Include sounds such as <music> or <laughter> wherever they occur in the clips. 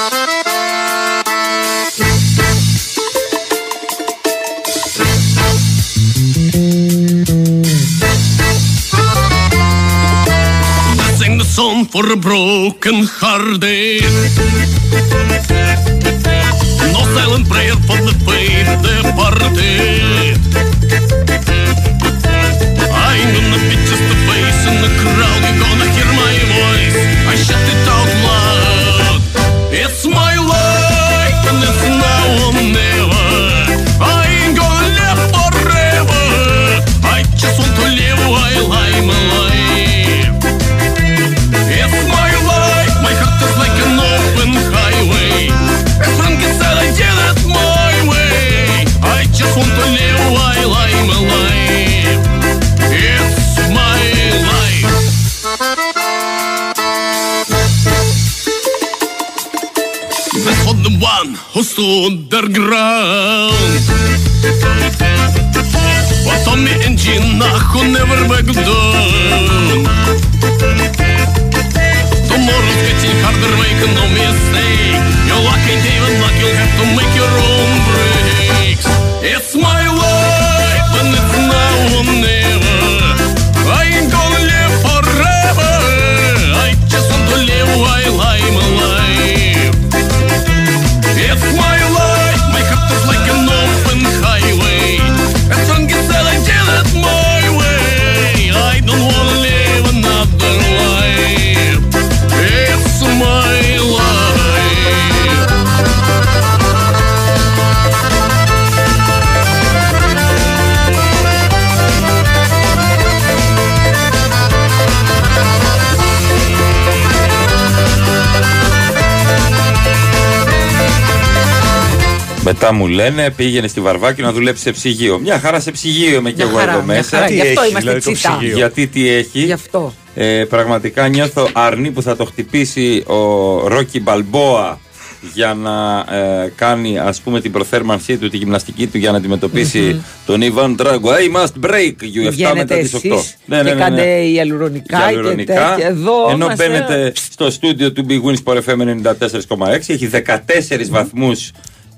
sing the song for the broken hearted. No silent prayer for the faith departed. I ain't gonna be just a face in the crowd. You're gonna hear my voice. I shout it one who stood their ground. But on me engine, who never back down. Tomorrow's getting harder, make no mistake. Your luck ain't even luck, you'll have to make your own breaks. It's Μετά μου λένε πήγαινε στη Βαρβάκη να δουλέψει σε ψυγείο. Μια χαρά σε ψυγείο είμαι και Μια εγώ χαρά, εδώ μια μέσα. χαρά. Τι Γι' αυτό έχει, είμαστε δηλαδή, το τσίτα. ψυγείο; Γιατί τι έχει; Γι' αυτό. Ε, πραγματικά νιώθω αρνή που θα το χτυπήσει ο Ρόκι Μπαλμπόα για να ε, κάνει ας πούμε την προθέρμανσή του, τη γυμναστική του για να αντιμετωπίσει τον Ιβάν Τράγκο. I must break you 7 μετά Βγαίνετε τις 8. εσείς και κάντε ιαλουρονικά και Ιαλουρονικά. τέτοια. Εδώ Ενώ είμαστε- μπαίνετε στο στούντιο του Big Wins Sport FM 94,6 έχει 14 βαθμούς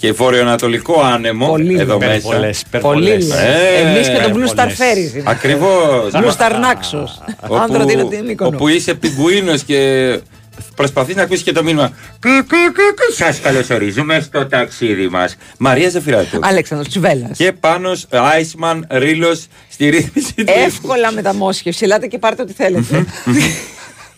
και βορειοανατολικό άνεμο Πολύ εδώ λες. μέσα. Πολλές, Πολύ υπερβολές. λες. Ε, Εμείς και τον Blue Star πολλές. Ferries. Ακριβώς. Blue Star Naxos. Άνδρα δίνω την Μύκονο. όπου είσαι πιγκουίνος και προσπαθείς να ακούσεις και το μήνυμα Σας καλωσορίζουμε στο ταξίδι μας Μαρία Ζεφυράτου Αλέξανδρος Τσουβέλλας. και πάνω Άισμαν Ρίλος στη ρύθμιση του Εύκολα μεταμόσχευση. Ελάτε και πάρτε ό,τι θέλετε. <laughs>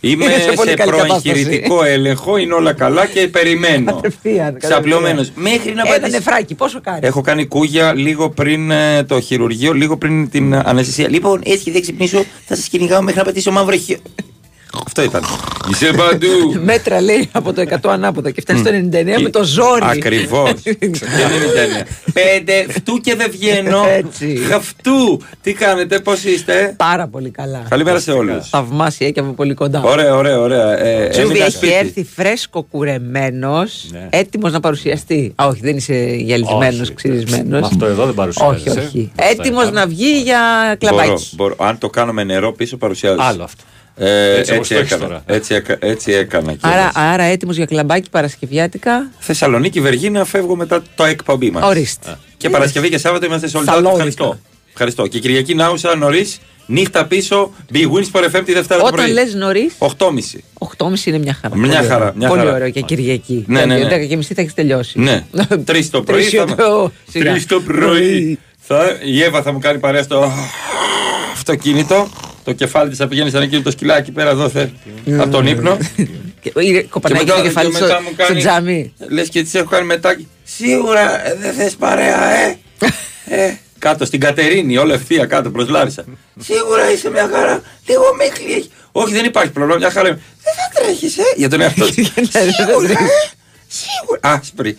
Είμαι Είναι σε σε, πολύ καλή προεγχειρητικό έλεγχο, είναι όλα καλά και περιμένω. Κατευθείαν, Ξαπλωμένος. Μέχρι να Ένα πατήσει. νεφράκι, πόσο κάνεις; Έχω κάνει κούγια λίγο πριν ε, το χειρουργείο, λίγο πριν την αναισθησία. Λοιπόν, έτσι δεν ξυπνήσω, θα σας κυνηγάω μέχρι να πατήσω μαύρο χείο. Αυτό ήταν. Είσαι παντού. Μέτρα λέει από το 100 ανάποδα και φτάνει στο 99 με το ζόρι. Ακριβώς. <laughs> Πέντε, φτού και δεν βγαίνω. Έτσι. Χαυτού. Τι κάνετε, πώς είστε; Πάρα πολύ καλά. Καλημέρα σε όλους. Θαυμάσια και από πολύ κοντά. Ωραία, ωραία, ωραία. Ε, Τσούβι έμεινα έχει σπίτι; έρθει φρέσκο κουρεμένος, Ναι. έτοιμος να παρουσιαστεί. Α, όχι, δεν είσαι γυαλισμένος, Όχι. ξυρισμένος. Με αυτό εδώ δεν παρουσιάζεσαι. Όχι, όχι. Αυτό Έτοιμος ήταν. να βγει για Μπορώ, κλαμπάκι. μπορώ. Αν το κάνω με νερό πίσω, παρουσιάζω. Άλλο αυτό. Ε, Έτσι όπως έτσι, το έχεις έκανα. τώρα. Έτσι, έκα- έτσι έκανα. κιόλας. Άρα, άρα έτοιμος για κλαμπάκι Παρασκευιάτικα. Θεσσαλονίκη, Βεργίνα, φεύγω μετά το εκπομπή μας. Ορίστε. Και Παρασκευή και Σάββατο είμαστε σε Σαλόνικα. Ευχαριστώ. Ευχαριστώ. Και Κυριακή Νάουσα νωρίς, νύχτα πίσω, Big Wins for FM τη Δευτέρα το Όταν πρωί. λες νωρίς, 8.30. 8.30 είναι μια χαρά. Μια Πολύ χαρά, ωραίο. μια Πολύ χαρά. ωραίο για Κυριακή. Ναι, ναι, ναι. 10 και μισή θα έχεις τελειώσει. Ναι. <laughs> Τρεις το πρωί. Τρεις θα... το- σιγά. Τρεις το πρωί. Θα... Η Εύα θα μου κάνει παρέα στο αυτοκίνητο. Το κεφάλι της θα πηγαίνει σαν εκείνο το σκυλάκι πέρα εδώ θε, από τον ύπνο. Και- ή Κοπανάκι το κεφάλι και στο, μετά μου στο κάνει- τζάμι. Λες και της έχω κάνει μετά. Σίγουρα ε, δεν θες παρέα, ε; <laughs> ε. Κάτω στην Κατερίνη, όλα ευθεία κάτω προ Λάρισα. Σίγουρα είσαι μια χαρά. Λίγο μίχλη έχεις; Όχι, δεν υπάρχει πρόβλημα. Μια χαρά. είμαι. Δεν θα τρέχεις, ε; Για τον εαυτό <laughs> σου. Ναι, δεν Σίγουρα, τρέχεις. ε; Σίγουρα. Άσπρη.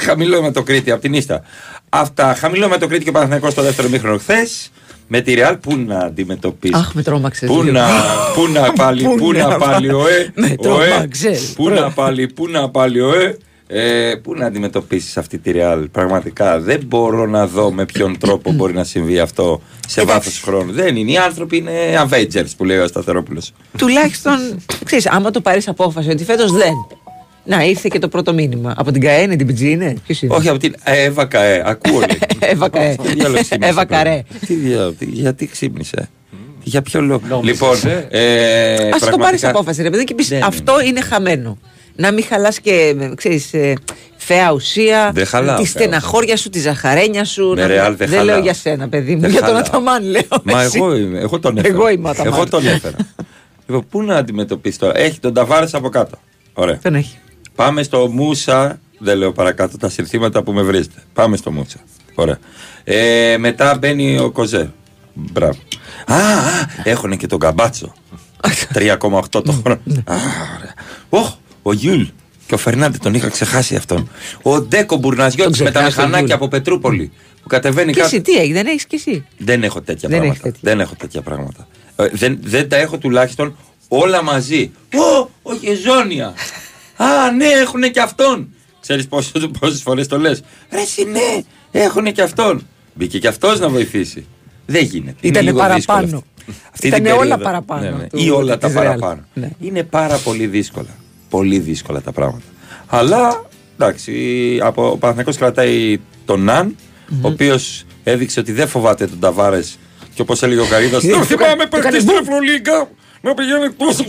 Χαμηλό με το Κρήτη από την Ίστα. Αυτά. Χαμηλό με το Κρήτη και Παναθηναϊκός στο δεύτερο μήχρονο χθες. Με τη Ρεάλ πού να αντιμετωπίσει; Αχ, με τρόμαξες Πού λίγο. να, πού να πάλι, Πού πού να να πάλι, οέ. <laughs> Με οέ. τρόμαξες. Πού να πάλι, πού να πάλι, οέ. Ε, πού να αντιμετωπίσεις αυτή τη Ρεάλ, πραγματικά δεν μπορώ να δω με ποιον τρόπο <clears throat> μπορεί να συμβεί αυτό σε βάθος χρόνου. Δεν είναι. Οι άνθρωποι είναι Avengers που λέει ο Σταθερόπουλος. Τουλάχιστον, ξέρεις, άμα το πάρεις απόφαση ότι φέτος δεν. Να, ήρθε και το πρώτο μήνυμα. Από την ΚαΕ είναι, την Πιτζή είναι. Ποιος είναι; Όχι από την Εύα Καέ. Ακούω λέει. <laughs> Εύα Καέ. Τι διάλογος <laughs> ξύπνησε Εύα τώρα; Καρέ. Τι διάλογος, τι- γιατί ξύπνησε; Για ποιο λόγο; Νόμιζες, Λοιπόν, ε. ε, Α το πάρεις πραγματικά- απόφαση, ρε παιδί, και πεις, Ναι, ναι. αυτό είναι χαμένο. Να μην χαλάς και, ξέρεις, ε, φαία ουσία, Δεν χαλάω τη φαία στεναχώρια σου, τη ζαχαρένια σου. Με να- ρεάλ δεν δεν χαλάω. λέω για σένα, παιδί μου, Δεν για τον χαλάω. Αταμάν λέω. Μα εσύ. εγώ είμαι, εγώ τον έφερα. Εγώ είμαι ο Αταμάν. Εγώ τον έφερα. λοιπόν, πού να αντιμετωπίσεις τώρα; Έχει τον Ταβάρες από κάτω. Ωραία. Τον έχει. Πάμε στο Μούσα. Δεν λέω παρακάτω τα συνθήματα που με βρίζετε. Πάμε στο Μούσα. Ωραία. Ε, μετά μπαίνει ο Κοζέρ. Μπράβο. Α, α έχουν και τον Καμπάτσο. 3,8 το χρόνο. Α, ωραία. Οχ, ο Γιουλ. Και ο Φερνάντε τον είχα ξεχάσει αυτόν. Ο Ντεκ ο Μπουρναζιώτης Τον με τα ξεχάσεις τον μηχανάκια Γιουλ. από Πετρούπολη. Που κατεβαίνει Και κάτω. εσύ τι έχει, δεν έχεις και εσύ; Δεν έχω τέτοια Δεν πράγματα. έχεις τέτοια. Δεν έχω τέτοια πράγματα. Ε, δεν, δεν τα έχω τουλάχιστον όλα μαζί. Ω, ο Χεζόνια. Α, ναι, έχουν και αυτόν. Ξέρεις πόσες φορές το λες. Ρε, εσύ, ναι, έχουν και αυτόν. Μπήκε και αυτό να βοηθήσει. Δεν γίνεται. Είναι Ήτανε λίγο παραπάνω. δύσκολο αυτό. Αυτή Ήτανε την όλα περίοδο- παραπάνω Ναι, ναι. του- Ή όλα τα της Real. παραπάνω. Ναι. Είναι πάρα πολύ δύσκολα. Πολύ δύσκολα τα πράγματα. Αλλά εντάξει, από, ο Παναθηναϊκός κρατάει τον Ναν, ο οποίο έδειξε ότι δεν φοβάται τον Ταβάρε. Και όπω έλεγε ο Καρίδα, Ε, Δεν του θυμάμαι κα- του παίχτη έκανε στην μπου. Ευρωλίγκα να πηγαίνει τόσο.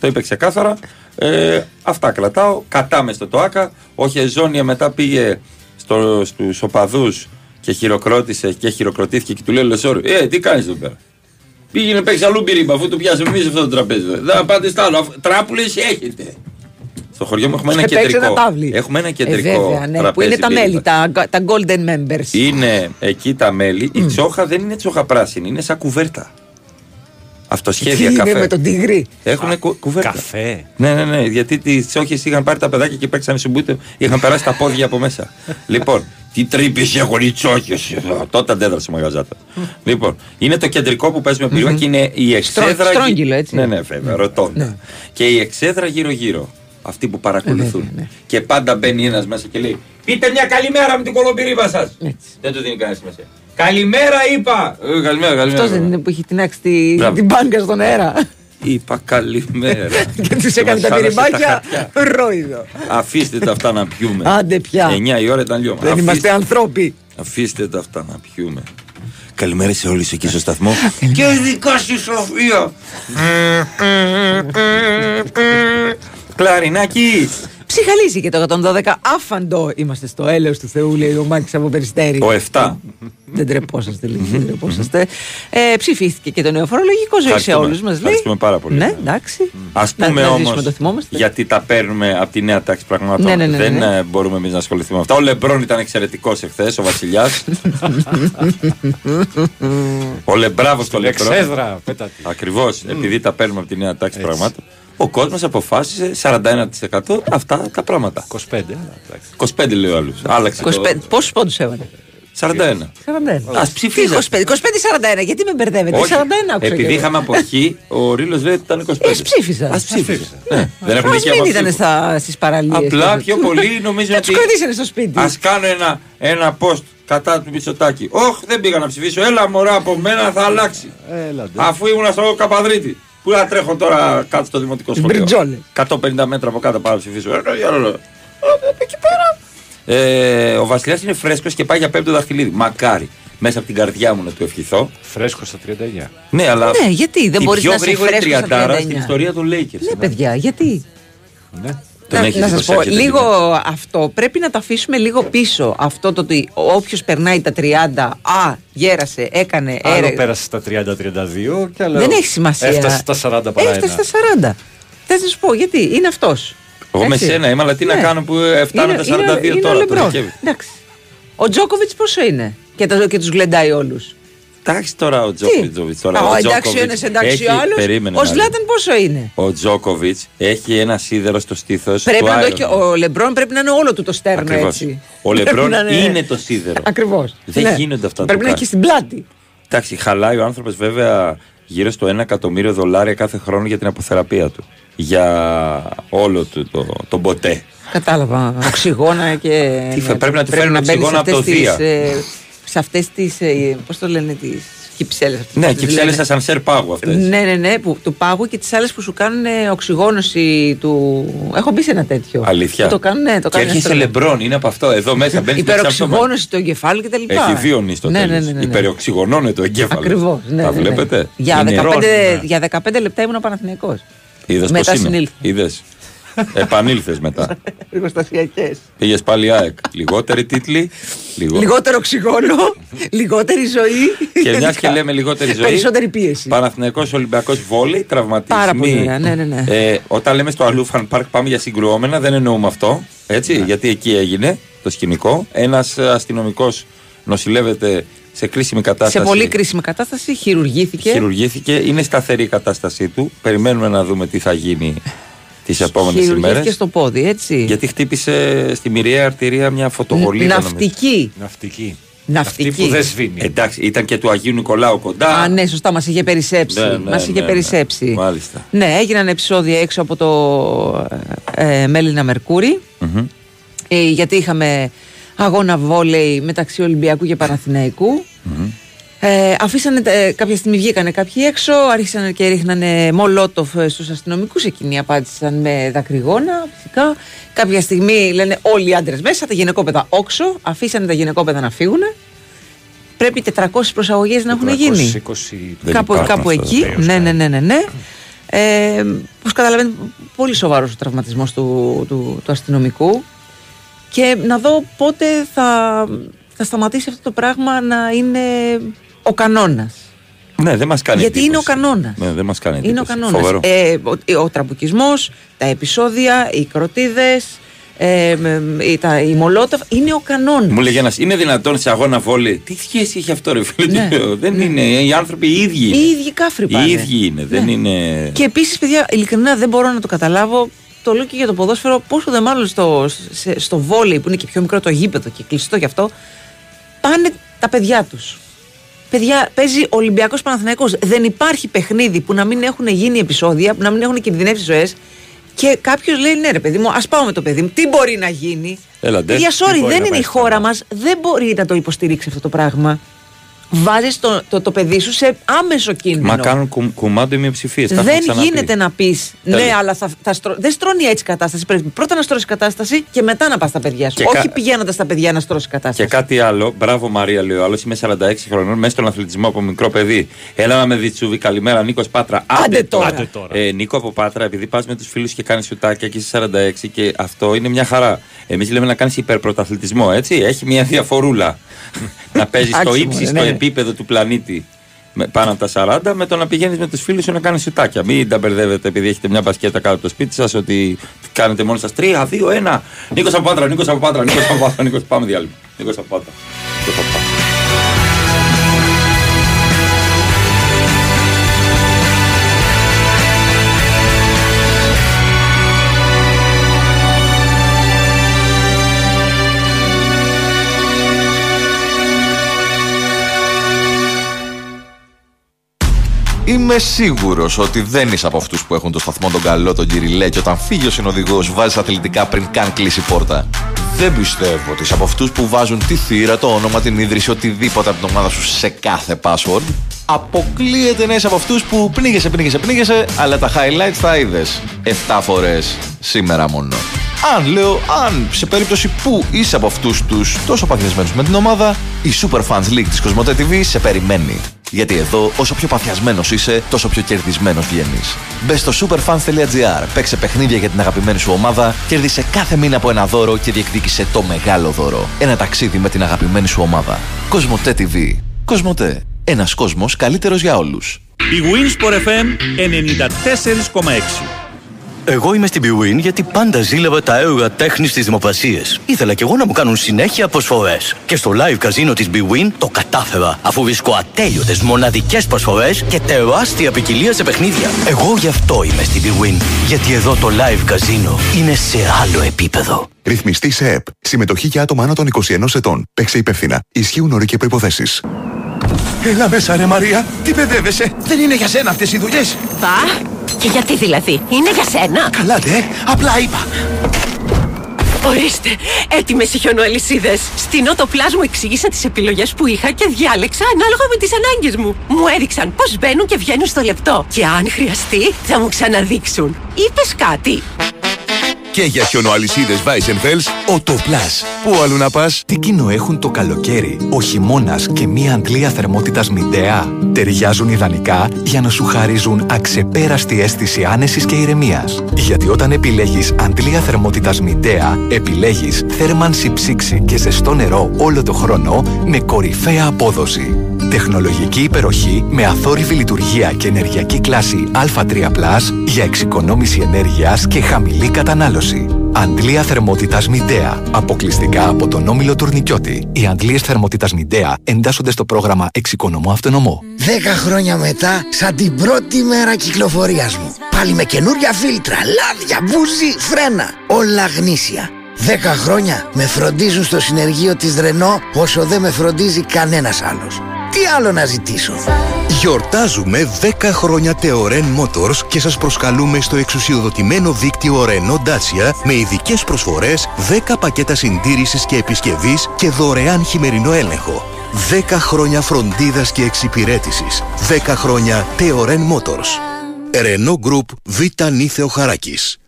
Το είπε ξεκάθαρα. Ε, αυτά κρατάω. Κατάμε στο ΟΑΚΑ. Ο Χεζόνια μετά πήγε στο, στους οπαδούς και χειροκρότησε και χειροκροτήθηκε και του λέει Λεσόρ, Ε, τι κάνεις εδώ πέρα; Πήγαινε παίξε αλλού μπιρίμπα αφού το πιάσαμε εμείς αυτό το τραπέζι. Δεν πάτε στα άλλο. Τράπουλες έχετε. Στο χωριό μου έχουμε ένα Και παίξει κεντρικό. ένα τάβλι. Έχουμε ένα Ε, κεντρικό. βέβαια, ναι, που τραπέζι είναι τα μπιρίμπα. μέλη, τα, τα golden members. Είναι εκεί τα μέλη. Η τσόχα δεν είναι τσόχα πράσινη, είναι σαν κουβέρτα. Αυτοσχέδια Τι είναι καφέ. με τον τίγρη. Έχουν κου, κουβέρτα. Καφέ. Ναι, ναι, ναι. Γιατί τις τσόχε είχαν πάρει τα παιδάκια και παίξανε σουμπούτε, είχαν περάσει τα πόδια από μέσα. <laughs> λοιπόν, τι τρύπε έχουν οι τσόχε. Τότε αντέδρασε ο μαγαζάτας. λοιπόν, είναι το κεντρικό που παίζουμε πυρήμα και είναι η εξέδρα. γυ- στρόγγυλο, έτσι. Ναι, ναι, βέβαια, ρωτώντα. Και η εξέδρα γύρω-γύρω. Αυτοί που παρακολουθούν. Ε, βέβαια, ναι. Και πάντα μπαίνει ένας μέσα και λέει: Πείτε μια καλημέρα με την κολομπυρίβα σας. Δεν του δίνει κανένα σημασία. Καλημέρα είπα! Ε, καλημέρα, καλημέρα. Αυτός δεν είναι που έχει τεινάξει τη, Μπράβο. την μπάνκα στον αέρα. Είπα καλημέρα. <laughs> και τους έκανε μας τα χάλασε πυρημάκια χαρτιά. ρόιδο. Αφήστε τα αυτά να πιούμε. Άντε πια. 9 η ώρα ήταν λίγο. Δεν είμαστε ανθρώποι. Αφήστε τα αυτά να πιούμε. Καλημέρα σε όλους εκεί στο σταθμό. και ειδικά στη Σοφία. <laughs> Κλαρινάκι. Ψυχαλίζει και το 112. Άφαντο είμαστε στο έλεος του Θεού, λέει ο Μάκης από Περιστέρη. Ο 7. Δεν τρεπόσαστε, λέει. δεν τρεπόσαστε. Ε, ψηφίστηκε και το νέο φορολογικό ζωή σε Ευχαριστούμε. όλους μας, λέει. Ευχαριστούμε πάρα πολύ. Ναι, εντάξει. Α Να- πούμε να όμως, ζήσουμε, το θυμόμαστε. γιατί τα παίρνουμε από τη νέα τάξη πραγμάτων. Ναι, ναι, ναι, Δεν ναι. ε, μπορούμε εμείς να ασχοληθούμε με αυτά. Ο Λεμπρόν ήταν εξαιρετικός εχθές, ο Βασιλιάς. <laughs> ο Λεμπράβος στο Λεμπρόν. Εξέδρα, πέτατη. Ακριβώς, επειδή τα παίρνουμε από τη νέα τάξη πραγμάτων. Ο κόσμος αποφάσισε 41% αυτά τα πράγματα. 25, αλλά εντάξει. 25 λέει ο άλλος. Άλλαξε. 25, πόσους πόντους έβαλε; 41. 41. Α ψηφίζα. 25, 25-41, γιατί με μπερδεύετε; 41 άκουσα επειδή και εγώ. είχαμε αποχή, ο Ρίλος λέει ότι ήταν 25. Ας ψήφιζα. Ας ψήφιζα. Ναι, Δεν έχουν Ας δικαίωμα μην ήταν ψήφου. στις παραλίες. Απλά πιο πολύ νομίζω Δεν ότι. του κρατήσανε στο σπίτι. Α κάνω ένα, ένα post κατά του Μητσοτάκη. Όχι, δεν πήγα να ψηφίσω. Έλα μωρά από μένα θα αλλάξει. Έλα, ντε. Αφού ήμουν στο Καπαδρίτη. Πού να τρέχω τώρα κάτω στο δημοτικό σχολείο; Μπριτζόλε. 150 μέτρα από κάτω πάω να ψηφίσω. Ε, για όλο. Ε, Εκεί πέρα. Ε, ο Βασιλιάς είναι φρέσκος και πάει για πέμπτο δαχτυλίδι. Μακάρι. Μέσα από την καρδιά μου να του ευχηθώ. Φρέσκος στα 39. Ναι, αλλά. Ναι, γιατί δεν η μπορείς πιο να είσαι γρήγορη φρέσκος στα τριαντάρα 39. στην ιστορία των Lakers. Ναι, παιδιά, γιατί; Ναι. Τον να έχεις να σας πω, προσέχετε, λίγο λοιπόν. αυτό πρέπει να το αφήσουμε λίγο πίσω. Αυτό το ότι όποιος περνάει τα 30, α, γέρασε, έκανε, Άλλο έρε. πέρασε στα 30-32 και άλλο Δεν έχει σημασία. Έφτασε στα 40 παρά Έφτασε ένα. στα 40. Θα σα πω γιατί, είναι αυτός. Εγώ με σένα είμαι, αλλά τι να κάνω που ε, φτάνω τα 42 τώρα. Το Δεκέμβρη. Εντάξει. Ο Τζόκοβιτς πόσο είναι; Και, το, και τους γλεντάει όλους. Εντάξει τώρα ο Τι; Τζόκοβιτς. Τώρα, Α, ο εντάξει, ο Τζόκοβιτς ένας εντάξει έχει- ο άλλος. περίμενε Ο να δεις. Σλάταν πόσο είναι; Ο Τζόκοβιτς έχει ένα σίδερο στο στήθος. Πρέπει να το έχει, ο Λεμπρόν πρέπει να είναι όλο του το στέρνο Ακριβώς. έτσι. Ο Πρέπει Λεμπρόν να είναι το σίδερο. Ακριβώς. Δεν γίνονται αυτά να Πρέπει το να κάνει. έχει στην πλάτη. Εντάξει, χαλάει ο άνθρωπος βέβαια γύρω στο 1 εκατομμύριο δολάρια κάθε χρόνο για την αποθεραπεία του. Για όλο του το, το ποτέ. Κατάλαβα. Οξυγόνα και. Τι φε- πρέπει να του φέρουν μπαίνεις οξυγόνα σε από το αυτές τις, Δία. Ε, Σε αυτές τις. Πώς το λένε, τις Κυψέλες. Ναι, κυψέλες ασανσέρ πάγου αυτές. Ναι, ναι, ναι, που, του πάγου και τις άλλες που σου κάνουν ε, οξυγόνωση του. Έχω μπει σε ένα τέτοιο. Αλήθεια. Που το κάνουν, ναι, το και κάνουν έρχεσαι αστρολόγοι. λεμπρόν, είναι από αυτό. Εδώ μέσα μπαίνεις Υπεροξυγόνωση του εγκεφάλου κτλ. Έχει δύο νη στο ναι, τέλος. ναι, ναι, ναι, ναι. Υπεροξυγονώνεται το εγκέφαλο. Ακριβώς. Ναι, Τα ναι, ναι. βλέπετε; Για, Είναι 15, ηρώνη, ναι. για 15 λεπτά ήμουν ο Παναθηναϊκός. Είδες Μετά πώς είναι. συνήλθε. Είδες. Επανήλθες μετά. Εργοστασιακές. Πήγες πάλι ΑΕΚ. Λιγότεροι τίτλοι. Λιγό... Λιγότερο οξυγόνο, λιγότερη ζωή. Και μιας και λέμε λιγότερη ζωή. Περισσότερη πίεση. Παναθηναϊκός Ολυμπιακός βόλεϊ, τραυματισμοί. Πάρα πολύ ωραία, ναι, ναι, ναι. Ε, όταν λέμε στο Αλούφαν Πάρκ πάμε για συγκρουόμενα, δεν εννοούμε αυτό. Έτσι, γιατί εκεί έγινε το σκηνικό. Ένας αστυνομικός νοσηλεύεται σε κρίσιμη κατάσταση. Σε πολύ κρίσιμη κατάσταση χειρουργήθηκε. Χειρουργήθηκε, είναι σταθερή η κατάστασή του. Περιμένουμε να δούμε τι θα γίνει τις επόμενες Χειρουργήθηκε ημέρες. στο πόδι, έτσι. Γιατί χτύπησε στη μοιραία αρτηρία μια φωτοβολίδα. νομίζω. Ναυτική. Ναυτική. Ναυτική. Αυτή που δεν σβήνει. Εντάξει, ήταν και του Αγίου Νικολάου κοντά. Α, ναι, σωστά, μας είχε περισσέψει. Ναι, ναι, μας είχε ναι, ναι. περισσέψει. Μάλιστα. Ναι, έγιναν επεισόδια έξω από το ε, Μέλινα Μερκούρι. Μμμ. Ε, γιατί είχαμε αγώνα βόλεϊ μεταξύ Ολυμπιακού και Παναθηναϊκού. Ε, αφήσανε, ε, κάποια στιγμή βγήκανε κάποιοι έξω, άρχισαν και ρίχνανε μολότοφ ε, στους αστυνομικούς, εκείνοι απάντησαν με δακρυγόνα φυσικά. Κάποια στιγμή λένε όλοι οι άντρες μέσα, τα γυναικόπαιδα όξω, αφήσανε τα γυναικόπαιδα να φύγουν. Πρέπει 400 προσαγωγές να έχουν γίνει. 320 Δεν κάπου, υπάρχουν κάπου αυτά, εκεί. βεβαίως, Ναι, ναι. ναι, ναι, ναι. ναι. Ε, Πώς καταλαβαίνετε, πολύ σοβαρός ο τραυματισμός του, του, του αστυνομικού. Και να δω πότε θα, θα σταματήσει αυτό το πράγμα να είναι ο κανόνας. Ναι, δεν μας κάνει Γιατί είναι ο εντύπωση. κανόνας. Ναι, δεν μας κάνει Είναι ο εντύπωση. κανόνας. Φοβερό. Ε, ο, ο τραμπουκισμός, τα επεισόδια, οι κροτίδες, ε, μ, μ, η- τα, η μολότοφ, είναι ο κανόνας. Μου λέγε ένας, είναι δυνατόν σε αγώνα βόλεϊ. Τι σχέση έχει αυτό, ρε φίλε. Ναι, του λέω. δεν είναι. Οι άνθρωποι οι ίδιοι. Οι είναι. ίδιοι κάφροι πάνε. Οι ίδιοι είναι. Δεν Ναι. είναι. Και επίσης, παιδιά, ειλικρινά δεν μπορώ να το καταλάβω. Το λέω και για το ποδόσφαιρο, πόσο δε μάλλον στο, σε- στο βόλεϊ που είναι και πιο μικρό το γήπεδο και κλειστό γι' αυτό, πάνε τα παιδιά τους. Παιδιά, παίζει Ολυμπιακός Παναθηναϊκός. Δεν υπάρχει παιχνίδι που να μην έχουν γίνει επεισόδια, που να μην έχουν κινδυνεύσει ζωές. Και κάποιος λέει: Ναι, ρε παιδί μου, ας πάω με το παιδί μου. Τι μπορεί να γίνει; Έλα, ντε. Παιδιά, Τι sorry, μπορεί δεν να είναι πάει η χώρα στραβά. μας. Δεν μπορεί να το υποστηρίξει αυτό το πράγμα. Βάζει το, το, το παιδί σου σε άμεσο κίνδυνο. Μα κάνουν κου, κουμάντο οι μειοψηφίες. Δεν γίνεται να πεις ναι, Τέλεια. αλλά θα, θα στρω... δεν στρώνει έτσι η κατάσταση. Πρέπει πρώτα να στρώσεις κατάσταση και μετά να πας στα παιδιά σου. Και Όχι κα- πηγαίνοντας στα παιδιά να στρώσεις κατάσταση. Και κάτι άλλο, μπράβο Μαρία, λέει ο άλλος. Είμαι 46 χρονών, μέσα στον αθλητισμό από μικρό παιδί. Έλα να με δει τσούβι, καλημέρα, Νίκος Πάτρα. Άντε τώρα. Άντε τώρα. Ε, Νίκο από Πάτρα, επειδή πας με τους φίλους και κάνεις σουτάκια και είσαι 46 και αυτό είναι μια χαρά. Εμείς λέμε να κάνεις υπερπρωταθλητισμό, έτσι. Έχει μια διαφορούλα. Να παίζεις στο Εντάξει, ύψιστο μωρέ, ναι. επίπεδο του πλανήτη με, πάνω από τα 40 με το να πηγαίνεις με τους φίλους σου να κάνεις σουτάκια. Μην τα μπερδεύετε επειδή έχετε μια μπασκέτα κάτω από το σπίτι σας ότι κάνετε μόνοι σας 3, 2, 1. Νίκος από Πάτρα, Νίκος από Πάτρα, Νίκος από Πάτρα, Νίκος, πάμε διάλειμμα. Νίκος από Είμαι σίγουρος ότι δεν είσαι από αυτούς που έχουν το σταθμό τον καλό, τον Κυριλέ, και όταν φύγει ο συνοδηγός βάζεις αθλητικά πριν καν κλείσει η πόρτα. Δεν πιστεύω ότι είσαι από αυτούς που βάζουν τη θύρα, το όνομα, την ίδρυση, οτιδήποτε από την ομάδα σου σε κάθε password. Αποκλείεται να είσαι από αυτούς που πνίγεσαι, πνίγεσαι, πνίγεσαι, αλλά τα highlights τα είδες 7 φορές σήμερα μόνο. Αν λέω, αν σε περίπτωση που είσαι από αυτούς τους τόσο παθιασμένους με την ομάδα, η Superfans League της Κοσμοτέ TV σε περιμένει. Γιατί εδώ, όσο πιο παθιασμένος είσαι, τόσο πιο κερδισμένος βγαίνεις. Μπες στο superfans.gr, παίξε παιχνίδια για την αγαπημένη σου ομάδα, κέρδισε κάθε μήνα από ένα δώρο και διεκδίκησε το μεγάλο δώρο. Ένα ταξίδι με την αγαπημένη σου ομάδα. Κοσμοτέ TV. Κοσμοτέ. Ένας κόσμος καλύτερος για όλους. Η Winsport FM 94,6. Εγώ είμαι στην Bwin γιατί πάντα ζήλευα τα έργα τέχνης στι δημοπρασίε. Ήθελα κι εγώ να μου κάνουν συνέχεια προσφορές. Και στο live καζίνο της Bwin το κατάφερα, αφού βρίσκω ατέλειωτες μοναδικές προσφορές και τεράστια ποικιλία σε παιχνίδια. Εγώ γι' αυτό είμαι στην Bwin. Γιατί εδώ το live καζίνο είναι σε άλλο επίπεδο. Ρυθμιστή σε ΕΠ. Συμμετοχή για άτομα άνω των 21 ετών. Παίξε υπεύθυνα. Ισχύουν όροι και προποθέσει. Έλα μέσα ρε Μαρία, τι παιδεύεσαι, δεν είναι για σένα αυτές οι δουλειές. Πα, και γιατί δηλαδή, είναι για σένα; Καλά δε, απλά είπα. Ορίστε, έτοιμες οι χιονοαλυσίδες. Στην Auto Plus μου εξήγησαν τις επιλογές που είχα και διάλεξα ανάλογα με τις ανάγκες μου. Μου έδειξαν πώς μπαίνουν και βγαίνουν στο λεπτό. Και αν χρειαστεί, θα μου ξαναδείξουν. Είπες κάτι. Και για χιονοαλυσίδες Weissenfels, ο το Plus. Πού αλλού να πας; Τι κοινό έχουν το καλοκαίρι, ο χειμώνα και μία αντλία θερμότητας μηντέα. Ταιριάζουν ιδανικά για να σου χαρίζουν αξεπέραστη αίσθηση άνεσης και ηρεμίας. Γιατί όταν επιλέγεις αντλία θερμότητας μηντέα, επιλέγεις θέρμανση ψήξη και ζεστό νερό όλο το χρόνο με κορυφαία απόδοση. Τεχνολογική υπεροχή με αθόρυβη λειτουργία και ενεργειακή κλάση Α3+, για εξοικονόμηση ενέργειας και χαμηλή κατανάλωση. Αντλία θερμότητας Μιντέα. Αποκλειστικά από τον Όμιλο Τουρνικιώτη. Οι αντλίες θερμότητας Μιντέα εντάσσονται στο πρόγραμμα Εξοικονομώ Αυτονομό. Δέκα χρόνια μετά, σαν την πρώτη μέρα κυκλοφορίας μου. Πάλι με καινούρια φίλτρα, λάδια, μπούζι, φρένα. Όλα γνήσια. Δέκα χρόνια με φροντίζουν στο συνεργείο της Ρενό όσο δεν με φροντίζει κανένας άλλος. Τι άλλο να ζητήσω; Γιορτάζουμε 10 χρόνια Teoren Motors και σας προσκαλούμε στο εξουσιοδοτημένο δίκτυο Renault Dacia με ειδικές προσφορές 10 πακέτα συντήρησης και επισκευής και δωρεάν χειμερινό έλεγχο. 10 χρόνια φροντίδας και εξυπηρέτησης. 10 χρόνια Teoren Motors. Renault Group Β. Νίθεο Χαράκης.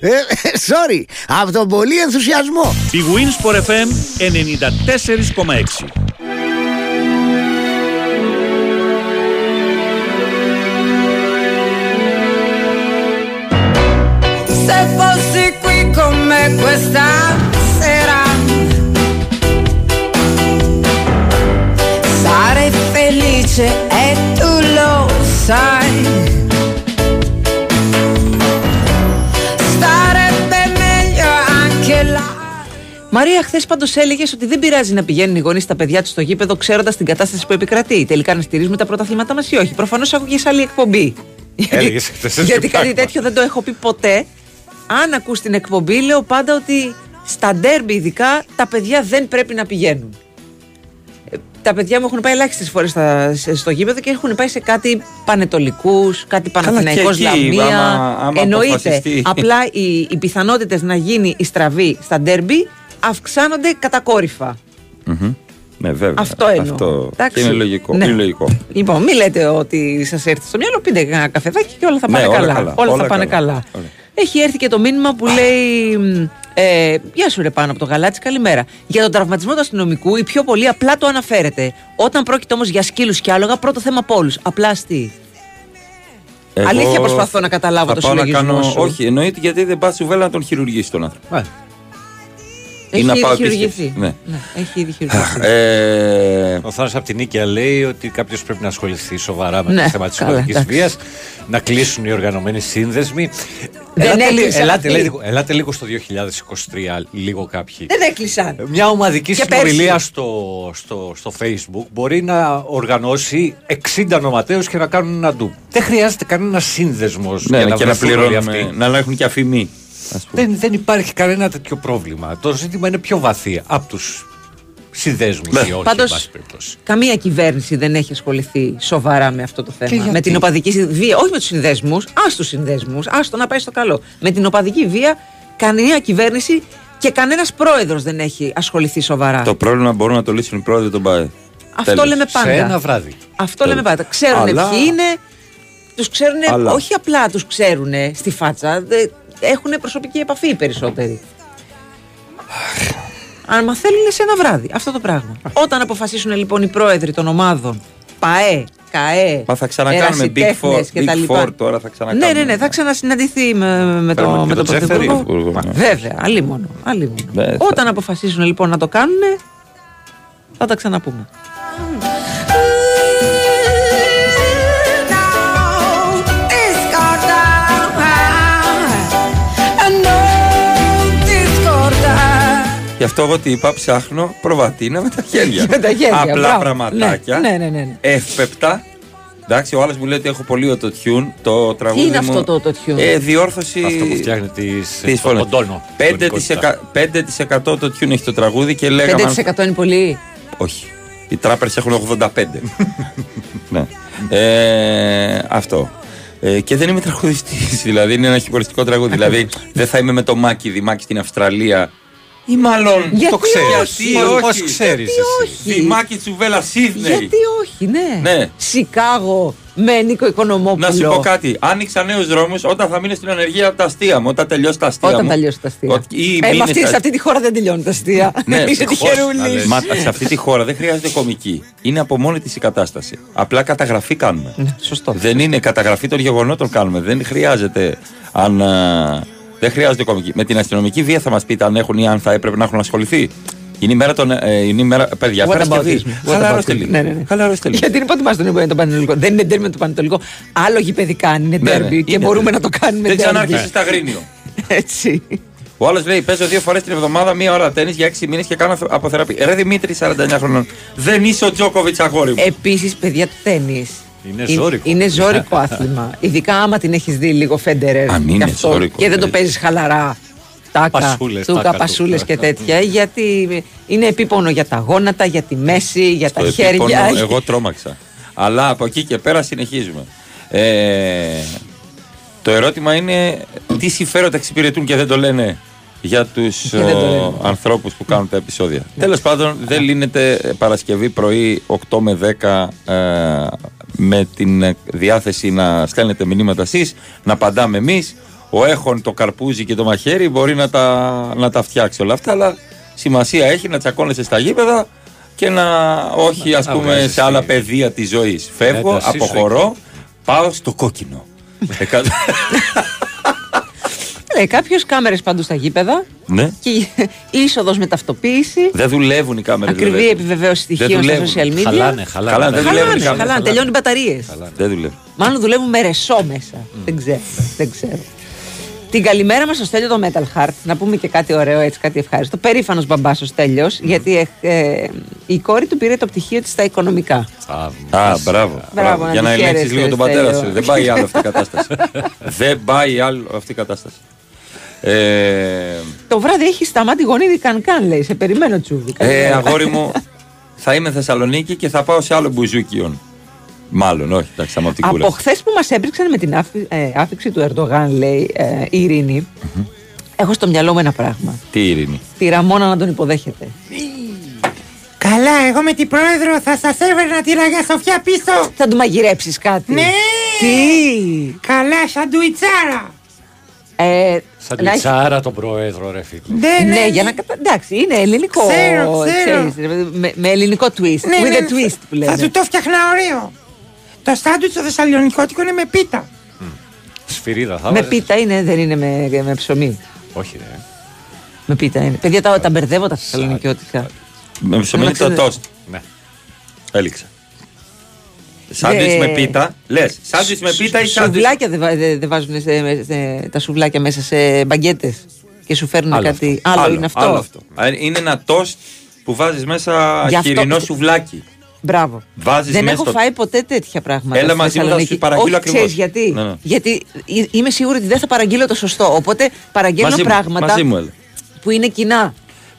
Ε, sorry, από τον πολύ ενθουσιασμό. Η Winsport FM 94,6 questa sera Sarei felice e tu lo sai Starebbe meglio anche là Μαρία, χθες πάντως έλεγες ότι δεν πειράζει να πηγαίνουν οι γονείς στα παιδιά του στο γήπεδο ξέροντας την κατάσταση που επικρατεί. Τελικά να στηρίζουμε τα πρωταθλήματά μας ή όχι; Προφανώς άκουγες άλλη εκπομπή. Έλεγες χθες τέτοιο Γιατί κάτι πράγμα. τέτοιο δεν το έχω πει ποτέ. Αν ακούς την εκπομπή, λέω πάντα ότι στα ντέρμπι ειδικά τα παιδιά δεν πρέπει να πηγαίνουν. Ε, Τα παιδιά μου έχουν πάει ελάχιστες φορές στο γήπεδο και έχουν πάει σε κάτι πανετολικούς, κάτι παναθηναϊκός εκεί, Λαμία. άμα- άμα Εννοείται. αποφασιστεί. Απλά οι, οι πιθανότητες να γίνει η στραβή στα ντέρμπι αυξάνονται κατακόρυφα. Μμμ. Ναι, βέβαια. Αυτό εννοώ. Αυτό Εντάξει. και είναι λογικό. Ναι. Είναι λογικό. Λοιπόν, μην λέτε ότι σας έρθει στο μυαλό, πείτε ένα καφεδάκι και όλα θα Ναι, πάνε όλα καλά. καλά, Όλα, όλα θα πάνε καλά. καλά. Όλα. Έχει έρθει και το μήνυμα που λέει. μ, Ε, γεια σου ρε πάνω από το γαλάτσι, καλημέρα. Για τον τραυματισμό του αστυνομικού, η πιο πολύ απλά το αναφέρεται. Όταν πρόκειται όμως για σκύλους και άλογα, πρώτο θέμα από όλους. Απλά αστεί. Εγώ Αλήθεια προσπαθώ να καταλάβω θα το πάω να συλλογισμό κάνω... σου. Όχι, εννοείται γιατί δεν πας σου βέλα να τον χειρουργήσει τον άνθρωπο. Έχει ή να ήδη πάω χειρουργηθεί. επίσκεψη. Ναι. Ναι, έχει ήδη χειρουργηθεί. Ε, Ο Θάνος από την Νίκαια λέει ότι κάποιος πρέπει να ασχοληθεί σοβαρά με Ναι, το θέμα της καλά, σωματική εντάξει. βίας, να κλείσουν οι οργανωμένοι σύνδεσμοι. Δεν ελάτε, λι- έκλεισαν ελάτε, αυτοί. λίγο, ελάτε λίγο στο 2023, λίγο κάποιοι. Δεν έκλεισαν. Μια ομαδική Και συνομιλία πέρσι. στο, στο, στο facebook μπορεί να οργανώσει 60 νοματέους και να κάνουν ένα ντου. Δεν χρειάζεται κανένα σύνδεσμος ναι, για να, και να βρεθούν όλοι πληρώνουμε, αυτοί. να έχουν και αφημί. ας πούμε. Δεν, δεν υπάρχει κανένα τέτοιο πρόβλημα. Το ζήτημα είναι πιο βαθύ από τους συνδέσμους Ναι. ή όχι. Πάντως, εν πάση περιπτώσει. Καμία κυβέρνηση δεν έχει ασχοληθεί σοβαρά με αυτό το θέμα. γιατί; Με την οπαδική βία, όχι με τους συνδέσμους, ας τους συνδέσμους, ας το να πάει στο καλό. Με την οπαδική βία, καμία κυβέρνηση και κανένας πρόεδρος δεν έχει ασχοληθεί σοβαρά. Το πρόβλημα μπορούν να το λύσουν οι πρόεδροι των ΠΑΕ. Αυτό Τέλος. λέμε πάντα. Σε ένα βράδυ. Αυτό Τέλος. λέμε πάντα. Ξέρουν Αλλά- ποιοι είναι, τους ξέρουν, Αλλά- όχι απλά τους ξέρουν στη φάτσα, έχουν προσωπική επαφή οι περισσότεροι. Αν θέλουν σε ένα βράδυ. Αυτό το πράγμα. Όταν αποφασίσουν λοιπόν οι πρόεδροι των ομάδων, ΠΑΕ, ΚΑΕ, Μα θα ξανακάνουμε Big ερασιτέχνες Four, και τα Big λοιπά. Four τώρα θα ξανακάνουμε. Ναι, ναι, ναι, θα ξανασυναντηθεί με, με, Φέρουμε το, και με τον τον Τζέφερη. Πρωθυπουργός. Μα, Βέβαια, αλλήμον. αλλήμον. Ναι, θα- Όταν αποφασίσουν λοιπόν να το κάνουν, θα τα ξαναπούμε. Γι' αυτό εγώ τι είπα, ψάχνω προβατίνα με τα χέρια. <laughs> Με τα χέρια, Απλά μπράβο. πραγματάκια. Ναι, ναι, ναι, ναι. Εύπεπτα. Εντάξει, ο άλλος μου λέει ότι έχω πολύ auto-tune. Το τραγούδι Τι είναι μου, αυτό το auto-tune? Ε, διόρθωση. Αυτό που φτιάχνει τις, της το φωνής. κοντόνο. 5%, 5% το tune έχει το τραγούδι και λέγαμε. αν- 5% είναι πολύ; Όχι. Οι τράπερς έχουν 85. <laughs> ναι. Ε, αυτό. Ε, και δεν είμαι τραγουδιστής. <laughs> Δηλαδή είναι ένα χιουμοριστικό τραγούδι. δηλαδή δεν θα είμαι με το Μάκη Δημάκη στην Αυστραλία. Ή μάλλον Γιατί το ξέρεις. όχι; Γιατί Πώς όχι; ξέρεις Γιατί όχι; Δημάκη Τσουβέλα Σίδνεϊ. Γιατί όχι, ναι. Ναι. Σικάγο με Νίκο Οικονομόπουλο. Να σου πω κάτι. Άνοιξα νέους δρόμους όταν θα μείνω στην ανεργία από τα αστεία μου. Όταν τελειώσει τα αστεία Όταν μου. τελειώσει τα αστεία. Ότι- ή Ε, με μείνες αυτή, στα- σε αυτή τη χώρα δεν τελειώνει τα αστεία. <laughs> Ναι, Είσαι τυχερούλης. Μα σε αυτή τη χώρα δεν χρειάζεται κομική. Είναι από μόνη της η κατάσταση. Απλά καταγραφή κάνουμε. Ναι, σωστό. Δεν είναι καταγραφή των γεγονότων κάνουμε. Δεν χρειάζεται αν. Α, δεν χρειάζεται κομική. Με την αστυνομική βία θα μας πείτε αν έχουν ή αν θα έπρεπε να έχουν ασχοληθεί. Είναι η μέρα των. Ε, είναι η μέρα, παιδιά, What Παρασκευή. about this? What Χαλαρώστε about this? λίγο. Ναι, ναι, ναι. Χαλαρώστε λίγο. <laughs> Γιατί είναι πότε μα τον είπε το Πανετολικό. Δεν είναι τέρμι το Πανετολικό. Άλλο γηπαιδικά αν είναι Ναι, ναι, τέρμι και είναι μπορούμε τέρμι. να το κάνουμε Δεν τέρμι. ξανάρχισε στα γρήνιο. <laughs> Έτσι. Ο άλλος λέει: Παίζω δύο φορές την εβδομάδα, μία ώρα τέννη για έξι μήνες και κάνω αποθεραπεία. Ρε Δημήτρη, 49 χρονών. Δεν είσαι ο Τζόκοβιτς, αγόρι μου. Επίσης, παιδιά, το τέννη. Είναι ζώρικο. Είναι ζώρικο <laughs> άθλημα. Ειδικά άμα την έχεις δει λίγο Φέντερερ. Αν είναι και αυτό, ζώρικο, Και δεν το ναι. παίζεις χαλαρά. Τάκα, Πασούλες, τούκα, τάκα του. πασούλες και τέτοια. γιατί είναι επίπονο για τα γόνατα, για τη μέση, για τα Το χέρια. επίπονο, εγώ τρόμαξα. Αλλά από εκεί και πέρα συνεχίζουμε. Ε, το ερώτημα είναι τι συμφέροντα εξυπηρετούν και δεν το λένε για τους Και δεν το λένε. ανθρώπους που κάνουν τα επεισόδια. Τέλος πάντων δεν λύνεται ε, Παρασκευή πρωί 8 με 10 ε, με την ε, διάθεση να στέλνετε μηνύματα εσείς, να απαντάμε εμείς. Ο έχων το καρπούζι και το μαχαίρι μπορεί να τα, να τα φτιάξει όλα αυτά, αλλά σημασία έχει να τσακώνεσαι στα γήπεδα και να όχι ας Να πούμε βγάζεις σε άλλα τη- πεδία της ζωής. Φεύγω, έντασή σου αποχωρώ, πάω στο κόκκινο. <laughs> Εκα- Λέει κάποιος κάμερες παντού στα γήπεδα ναι. και είσοδος με ταυτοποίηση. Δεν δουλεύουν οι κάμερες Ακριβή βέβαια. επιβεβαίωση Δεν στοιχείων στα δουλεύουν. social media. Χαλάνε, χαλάνε. Χαλάνε, δεν δουλεύουν οι Χαλάνε, κάμερες. χαλάνε, τελειώνουν οι μπαταρίες. Δεν δουλεύουν. Μάλλον δουλεύουν με ρεσό μέσα. Δεν ξέρω. Δεν ξέρω. Την καλημέρα μας στο Στέλιο το Metal Heart. Να πούμε και κάτι ωραίο, έτσι, κάτι ευχάριστο. Περήφανος μπαμπάς ο Στέλιο, γιατί ε, ε, η κόρη του πήρε το πτυχίο της στα οικονομικά. Α, μπράβο. Μπράβο, να Για τη να ελέγξεις χαίρεσαι, λίγο τον πατέρα Στέλιο. σου. Δεν πάει άλλο αυτή η κατάσταση. <laughs> Δεν πάει άλλο αυτή η κατάσταση. Ε, Το βράδυ έχει σταμάτη γονίδι καν-καν, λέει. Σε περιμένω τσούβι. ε, Καλημέρα. αγόρι μου, θα είμαι Θεσσαλονίκη και θα πάω σε άλλο μπουζούκιον. Μάλλον, όχι, εντάξει, θα είμαι από την Από κούραση. χθες που μας έπριξαν με την άφη- ε, άφηξη του Ερντογάν, λέει ε, η ειρηνη έχω στο μυαλό μου ένα πράγμα. Τι ειρήνη; Τη Ραμόνα να τον υποδέχεται. Καλά, εγώ με την πρόεδρο θα σας έβαιρνα τη ραγιά σοφιά πίσω. Θα του μαγειρέψεις κάτι. Ναι. Τι; Καλά, σαντουιτσάρα. Ε, Σαν να τη έχει- τσάρα τον πρόεδρο, ρε φίλε. Ναι, Ναι, ναι. για να κατα... Εντάξει, είναι ελληνικό. Ξέρω, ξέρω. ξέρεις, ρε, με, με ελληνικό twist. Ναι, with ναι, a twist που λένε. Θα σου το φτιαχνα ωραίο. Το σάντουιτς το θεσσαλονικότικο είναι με πίτα. Σφυρίδα θα Με βάζεις. πίτα είναι, δεν είναι με, με ψωμί. Όχι, ρε. Με πίτα είναι. Παιδιά τα, τα μπερδεύω τα θεσσαλονικιώτικα. Με ψωμί Να το ξέρετε. τόστ. Ναι. Έληξα. Σάντουιτς Δε- με πίτα. Λες, σάντουιτς με πίτα ή σάντουιτς. Σουβλάκια δεν βα- δεν δεν βάζουν σε, σε- τα σουβλάκια μέσα σε μπαγκέτες και σου φέρνουν Άλλο κάτι. αυτό. Άλλο, είναι αυτό; άλλο αυτό. Α, Είναι ένα τόστ που βάζεις μέσα Γι' αυτό- χοιρινό σουβλάκι. Μπράβο. Βάζεις δεν μέσα έχω στο- φάει ποτέ τέτοια πράγματα. Έλα στη μαζί μου, θα Θεσσαλονίκη. σου παραγγείλω Όχι, ακριβώς. ξέρεις γιατί; Ναι, ναι. Γιατί ε- είμαι σίγουρη ότι δεν θα παραγγείλω το σωστό. Οπότε παραγγέλνω Μαζί μου, πράγματα μαζί μου, έλα. που είναι κοινά.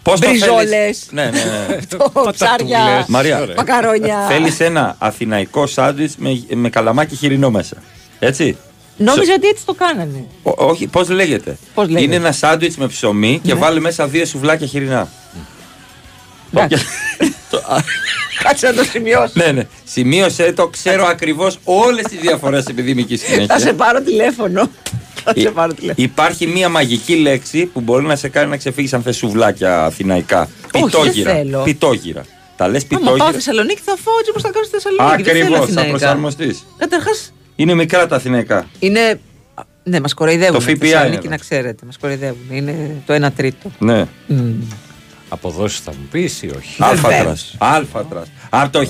Πώς το Μπριζόλες, θέλεις; Ναι, ναι, ναι. <laughs> το ψάρια, Μαρία, μακαρόνια. θέλεις ένα αθηναϊκό σάντουιτς με, με καλαμάκι χοιρινό μέσα. Έτσι. Νόμιζα ότι έτσι το κάνανε. Ό, όχι, πώς λέγεται; Πώς λέγεται; Είναι ένα σάντουιτς με ψωμί και Ναι. βάλει μέσα δύο σουβλάκια χοιρινά. Εντάξει. <laughs> Κάτσε να το σημειώσω. ναι, ναι. Σημείωσε το, ξέρω ακριβώς όλες τις διαφορές επειδή είμαι εκεί Θα σε συνέχεια. πάρω τηλέφωνο. Θα σε πάρω τηλέφωνο. Υπάρχει μία μαγική λέξη που μπορεί να σε κάνει να ξεφύγεις αν θες σουβλάκια αθηναϊκά. δεν Πιτόγυρα. θέλω. Πιτόγυρα. Τα λες Άμα πάω πιτόγυρα; Θεσσαλονίκη θα φάω έτσι όπως θα κάνω στη Θεσσαλονίκη. Δεν θέλω Ακριβώς, θα αθηναϊκά. προσαρμοστείς. Καταρχάς Είναι μικρά τα αθηναϊκά. είναι. Ναι, μας κοροϊδεύουν. Το στη ΦΠΑ Θεσσαλονίκη, είναι να ξέρετε. Μας κοροϊδεύουν. Είναι το 1 τρίτο. Ναι. Αποδόσεις θα μου πεις ή όχι; Αλφατρας. Αλφατρας. Από το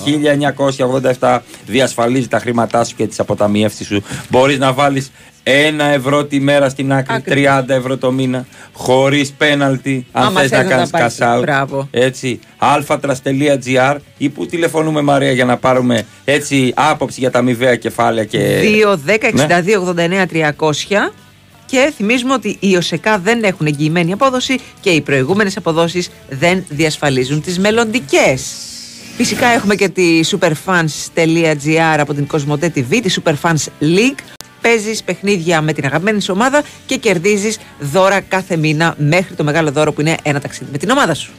1987 διασφαλίζει τα χρήματά σου και τις αποταμιεύσεις σου. Μπορείς να βάλεις ένα ευρώ τη μέρα στην άκρη, Ακριβώς. 30 ευρώ το μήνα, χωρίς πέναλτι, αν Άμα θες να θες να κάνεις τα πάρεις. cash out. Μπράβο. Έτσι, αλφατρας.gr ή που τηλεφωνούμε Μαρία για να πάρουμε έτσι άποψη για τα αμοιβαία κεφάλαια και... 2, 10, 62, 89, 300. Και θυμίζουμε ότι οι ΟΣΕΚΑ δεν έχουν εγγυημένη απόδοση και οι προηγούμενες αποδόσεις δεν διασφαλίζουν τις μελλοντικές. Φυσικά έχουμε και τη superfans.gr από την Κοσμοτέ TV, τη Superfans League. Παίζεις παιχνίδια με την αγαπημένη σου ομάδα και κερδίζεις δώρα κάθε μήνα μέχρι το μεγάλο δώρο που είναι ένα ταξίδι με την ομάδα σου.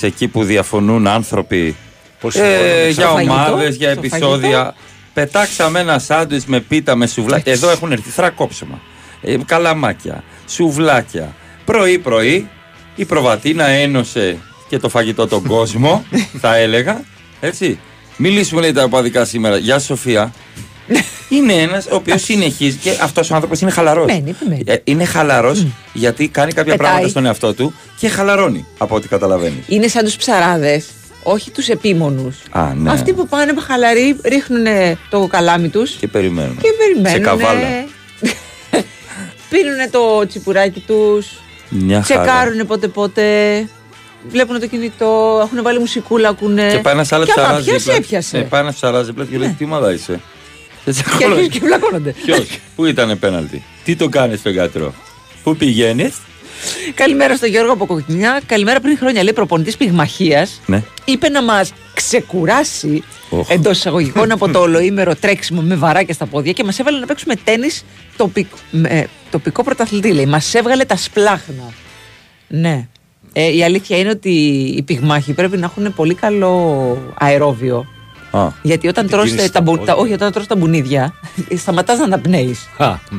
Βλέπει εκεί που διαφωνούν άνθρωποι; Πώς ε, συμφωνούν, για στο φαγητό, ομάδε, για στο επεισόδια. φαγητό. Πετάξαμε ένα σάντουιτς με πίτα, με σουβλάκια. Εδώ έχουν έρθει θρακόψιμα. Ε, καλαμάκια, σουβλάκια. Πρωί-πρωί η προβατίνα ένωσε και το φαγητό τον κόσμο, <laughs> θα έλεγα. Έτσι. Μιλήσουμε λέει τα οπαδικά σήμερα. Γεια σου, Σοφία. <laughs> είναι ένας ο οποίος συνεχίζει και αυτός ο άνθρωπος είναι χαλαρός. Μένει, επιμένει. είναι χαλαρός γιατί κάνει κάποια Πετάει. πράγματα στον εαυτό του και χαλαρώνει από ό,τι καταλαβαίνεις. Είναι σαν τους ψαράδες, όχι τους επίμονους. Α, ναι. Αυτοί που πάνε με χαλαροί, ρίχνουν το καλάμι τους Και περιμένουν. και περιμένουν. Σε καβάλα. <laughs> Πίνουν το τσιπουράκι τους. Μια χαρά. Τσεκάρουν πότε πότε. Βλέπουν το κινητό, έχουν βάλει μουσικούλα, ακούνε. Και πάει ένας άλλος Και άμα ψαράζ πιάσει, δίπλα. έπιασε. Ε, πάει ένας ψαράζ δίπλα και λέει τι ομάδα είσαι. Και Και αρχίζουν και βλακώνονται. Ποιος, πού ήταν πέναλτι, τι το κάνεις, φεγγατρό, πού πηγαίνεις; Καλημέρα στον Γιώργο από Κοκκινιά. Καλημέρα πριν χρόνια, λέει προπονητής πυγμαχίας. Ναι. Είπε να μας ξεκουράσει Οχ. εντός εισαγωγικών από το ολοήμερο τρέξιμο με βαράκια στα πόδια και μας έβαλε να παίξουμε τέννη τοπικ, με, τοπικό πρωταθλητή. Λέει. Μας έβγαλε τα σπλάχνα. Ναι. Ε, η αλήθεια είναι ότι οι πυγμάχοι πρέπει να έχουν πολύ καλό αερόβιο. Α, Γιατί όταν την τρως κίνηση τα, στα μπου- πόδια. τα, όχι, όταν τρως τα μπουνίδια, σταματάς να αναπνέεις.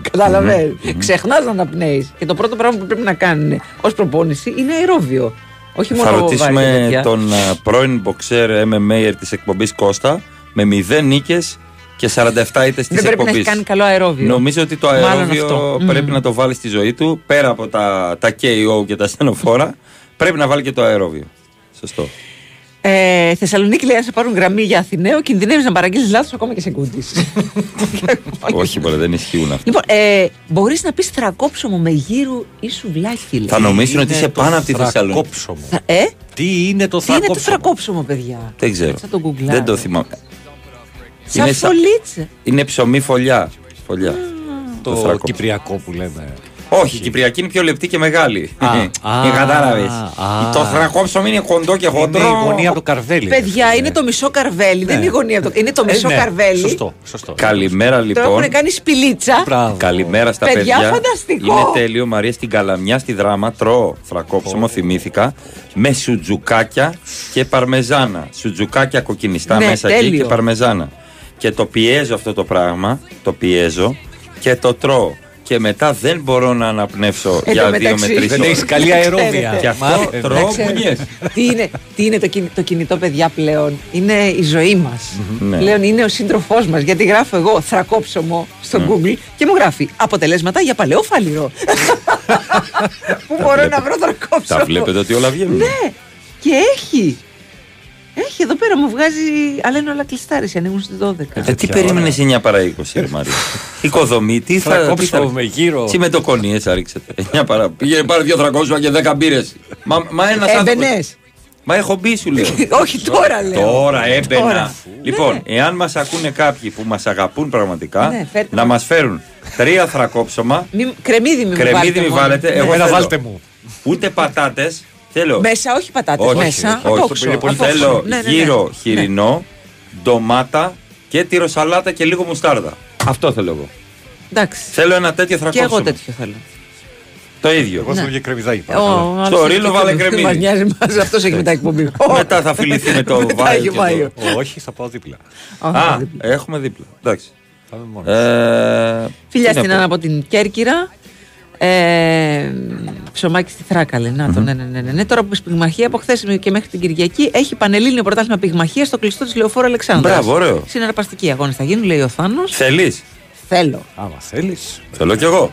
Καταλαβαίνεις. Ξεχνάς να αναπνέεις. Και το πρώτο πράγμα που πρέπει να κάνουν ως προπόνηση είναι αερόβιο. Όχι μόνο Θα βάρη και ρωτήσουμε τέτοια. τον α, πρώην μποξέρ MMA της εκπομπής Κώστα με 0 νίκες και 47 ήττες της Δεν πρέπει να εκπομπής. έχει κάνει καλό αερόβιο. Νομίζω ότι το Μάλλον αερόβιο αυτό. πρέπει Μμμ. να το βάλει στη ζωή του πέρα από τα, τα KO και τα στενοφόρα. πρέπει να βάλει και το αερόβιο. Σωστό. Ε, Θεσσαλονίκη λέει: Αν σε πάρουν γραμμή για Αθηναίο, κινδυνεύεις να παραγγείλεις λάθος ακόμα και σε κούντις. <laughs> Όχι, μπορεί, δεν ισχύουν αυτά. λοιπόν, ε, μπορείς να πεις θρακόψωμο με γύρου ή σουβλάκι. λέει. Θα νομίζουν ότι Είναι είσαι το πάνω από τη Θεσσαλονίκη. θρακόψωμο. Θα- Ε, Τι είναι το τι είναι το θρακόψωμο; θρακόψωμο, παιδιά; Δεν ξέρω. Θα το γκουγκλάρω. Δεν το θυμάμαι. Σαν Είναι σα- φωλίτσα. Είναι ψωμί φωλιά. Φωλιά. Το θρακόψωμο. κυπριακό που λέμε. Όχι, η Κυπριακή είναι πιο λεπτή και μεγάλη. Α, <laughs> α, Ε, κατάλαβες. α. Το θρακόψωμο είναι κοντό και Είναι χοντρό. η γωνία από το καρβέλι. Παιδιά, είναι το μισό καρβέλι. Δεν είναι η γωνία. από το- Είναι το Ε, μισό ναι, καρβέλι. Σωστό, σωστό. Καλημέρα Το λοιπόν. έχουν κάνει σπηλίτσα. Μπράβο. Καλημέρα στα Παιδιά, παιδιά. φανταστικό. Είναι τέλειο. Μαρία στην Καλαμιά, στη δράμα. Τρώω θρακόψιμο, θυμήθηκα. Με σουτζουκάκια και παρμεζάνα. Σουτζουκάκια κοκκινιστά Ναι, μέσα εκεί τέλειο. και παρμεζάνα. Και το πιέζω αυτό το πράγμα. Το πιέζω και το τρώω. Και μετά δεν μπορώ να αναπνεύσω Εν για τω δύο με μεταξύ- τρεις Δεν ώρες. έχει καλή αερόβια. Και αυτό Μάθε. τρώω ξέρετε. μπουνιές. τι είναι, τι είναι το, κινη- το κινητό, παιδιά, πλέον; Είναι η ζωή μας. Ναι. Πλέον είναι ο σύντροφός μας. Γιατί γράφω εγώ θρακόψωμο στο Google και μου γράφει αποτελέσματα για παλαιό φάληρο. <laughs> Πού μπορώ να βρω θρακόψωμο. Τα βλέπετε ότι όλα βγαίνουν. Ναι, και έχει. Έχει εδώ πέρα μου βγάζει. Αλλά είναι όλα κλειστάρι. Ανοίγουν στις 12. Ε, τι περίμενες 9 παρά 20, ρε Μαρία. <laughs> Οικοδομή, τι θα. τι Θρακόψωμο θα- με γύρο. Τι με το κονί, έτσι ρίξετε. 9 παρά. Πήγαινε πάρε δύο 300 και 10 μπύρες. Μα, μα ένας άνθρωπο. Έμπαινε. Μα έχω μπει σου λέω. <laughs> Όχι τώρα λέω. Τώρα έμπαινα. Τώρα. Λοιπόν, Ναι. εάν μας ακούνε κάποιοι που μας αγαπούν πραγματικά, Ναι, φέρτε να μας. μας φέρουν τρία θρακόψωμα. Μη- κρεμμύδι μη Κρεμμύδι μου μη μόνο. βάλετε. Ναι. Εγώ Ένα θέλω βάλτε μου. Ούτε πατάτες. Θέλω. Μέσα, όχι πατάτες. Όχι, μέσα. όχι, απόξω, είναι πολύ- απόξω. Θέλω Ναι, ναι, ναι. γύρο χοιρινό, ντομάτα και τυροσαλάτα και λίγο μουστάρδα. Αυτό θέλω εγώ. Εντάξει. Θέλω ένα τέτοιο Και θρακόψωμα. εγώ τέτοιο θέλω. Το ίδιο. Εγώ θέλω και κρεμμυδάκι. Ο άλλος Στο έχει ρίλο και βάλε κρεμμύδι. κρεμμύδι. Μας νοιάζει μας, αυτός έχει μετά εκπομπή. <laughs> Μετά θα φιληθεί με το Μετά Βάιο. έχει και το- Βάιο. Όχι, θα πάω δίπλα. Α, Α, έχουμε δίπλα. Εντάξει. Θα είμαι μόνος. Ε, Φιλιά τι να στην πω. Άννα από την Κέρκυρα. Ε, ψωμάκι στη Θράκα, λέει. Να το, ναι, ναι, ναι, ναι, ναι. Τώρα που η πυγμαχία από χθες και μέχρι την Κυριακή έχει πανελλήνιο πρωτάθλημα πυγμαχία στο κλειστό της Λεωφόρου Αλεξάνδρας. Μπράβο, ωραίο. Συναρπαστικοί αγώνες θα γίνουν, λέει ο Θάνος. Θέλεις; Θέλω. Άμα θέλεις. Θέλω κι εγώ.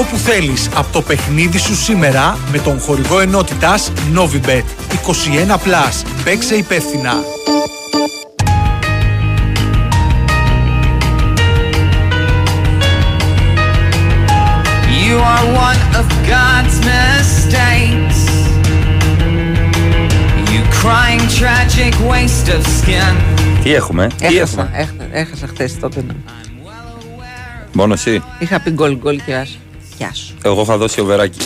Αυτό που θέλεις από το παιχνίδι σου σήμερα με τον χορηγό ενότητας Novibet 21+. Παίξε υπεύθυνα. You are one of God's mistakes. You crying tragic waste of skin. Τι έχουμε, τι Έχασα, έχουμε; έχασα, έχασα χθες τότε. ναι. Μόνος εσύ. Είχα πει γκολ γκολ και άσο. Γεια σου. Εγώ θα δώσει οβεράκι.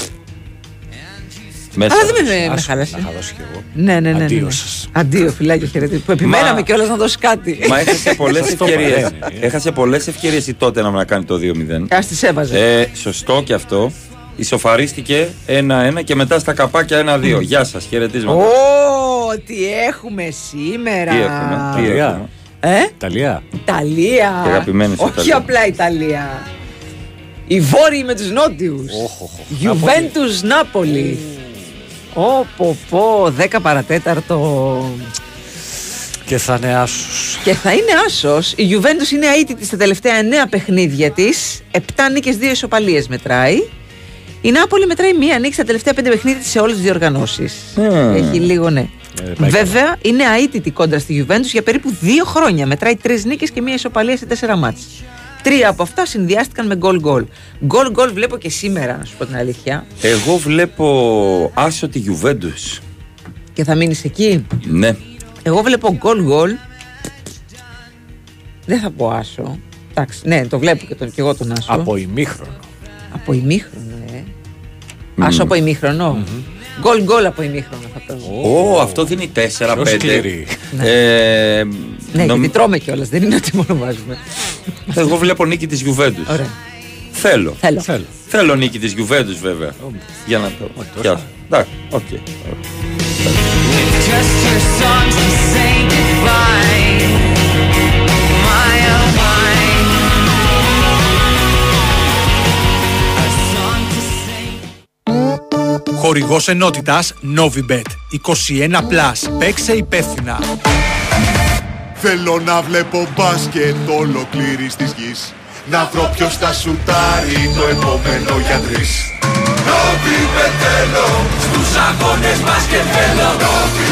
Μέσα. Αλλά δεν με, με Άσου, χάλασε. να δώσω κι εγώ. Ναι, ναι, ναι. ναι, Αντίο ναι. σας. Αντίο, φιλάκια χαιρετή. Που επιμέναμε κιόλας να δώσεις κάτι. Μα έχασε <laughs> πολλές Σας το ευκαιρίες. είπα, ε. Έχασε πολλές ευκαιρίες η τότε να κάνει το 2-0. Α τις έβαζε. Ε, σωστό και αυτό. Ισοφαρίστηκε 1-1 και μετά στα καπάκια 1-2. Γεια σας, χαιρετίσματα. Ω, τι έχουμε σήμερα. Τι έχουμε, τι Ιταλία. έχουμε. Ε, Ιταλία. Ιταλία. Και αγαπημένη σου Όχι Ιταλία. απλά Ιταλία. Οι βόρειοι με τους νότιους. Γιουβέντους Νάπολη. Ω, πω, πω, 10 παρατέταρτο. Και θα είναι άσους. Και θα είναι άσος. Η Γιουβέντους είναι αίτητη στα τελευταία 9 παιχνίδια της. 7 νίκες, 2 ισοπαλίες μετράει. Η Νάπολη μετράει μία νίκη στα τελευταία 5 παιχνίδια της σε όλες τις διοργανώσεις. Mm. Έχει λίγο ναι. Ε, πάει Βέβαια είναι αίτητη κόντρα στη Juventus για περίπου 2 χρόνια. Μετράει 3 νίκες και μία ισοπαλία σε 4 μάτς. Τρία από αυτά συνδυάστηκαν με γκολ γκολ. Γκολ γκολ βλέπω και σήμερα, να σου πω την αλήθεια. Εγώ βλέπω άσο τη Juventus. Και θα μείνεις εκεί; Ναι. Εγώ βλέπω γκολ γκολ. Δεν θα πω άσο. Εντάξει, ναι, το βλέπω και, τον, και εγώ τον άσο. Από ημίχρονο. Από ημίχρονο, ε. Άσο από ημίχρονο. Γκολ γκολ από ημίχρονο θα το Ω, αυτό δίνει 4-5. Πιο σκληρή. Ε, Ναι, νομ- γιατί τρώμε κιόλας, δεν είναι ότι μόνο βάζουμε. Εγώ βλέπω νίκη της Juventus. Ωραία. Θέλω. Θέλω. Θέλω. Θέλω νίκη της Juventus βέβαια. Για να το. Γεια σου. Εντάξει, οκ. Χορηγός ενότητας Novibet 21+. Παίξε υπεύθυνα. Θέλω να βλέπω μπάσκετ ολοκλήρης της γης Να βρω ποιος θα σουτάρει το επόμενο για τρεις Νόβι θέλω, στους αγώνες μπάσκετ θέλω Νόβι θέλω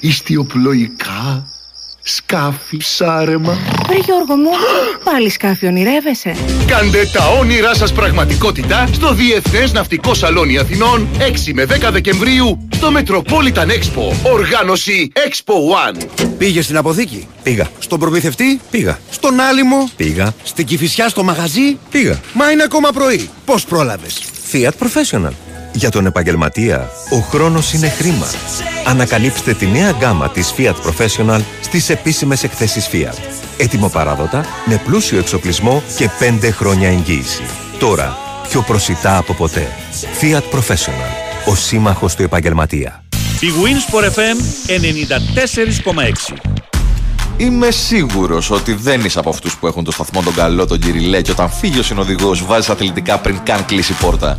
ιστιοπλοϊκά, σκάφη, ψάρεμα Ρε Γιώργο μου, πάλι σκάφη ονειρεύεσαι. Κάντε τα όνειρά σας πραγματικότητα στο Διεθνές Ναυτικό Σαλόνι Αθηνών 6 με 10 Δεκεμβρίου στο Metropolitan Expo. Οργάνωση Expo One. Πήγες στην αποθήκη; Πήγα. Στον προμηθευτή; Πήγα. Στον άλυμο; Πήγα. Στην κυφισιά στο μαγαζί; Πήγα. Μα είναι ακόμα πρωί. Πώς πρόλαβες; Fiat Professional. Για τον επαγγελματία, ο χρόνος είναι χρήμα. Ανακαλύψτε τη νέα γκάμα της Fiat Professional στις επίσημες εκθέσεις Fiat. Έτοιμο παράδοτα, με πλούσιο εξοπλισμό και 5 χρόνια εγγύηση. Τώρα, πιο προσιτά από ποτέ. Fiat Professional. Ο σύμμαχος του επαγγελματία. Η Winsport FM 94,6. Είμαι σίγουρος ότι δεν είσαι από αυτούς που έχουν το σταθμό τον καλό, τον Κυριλέ, και όταν φύγει ο συνοδηγός βάζεις αθλητικά πριν καν κλείσει η πόρτα.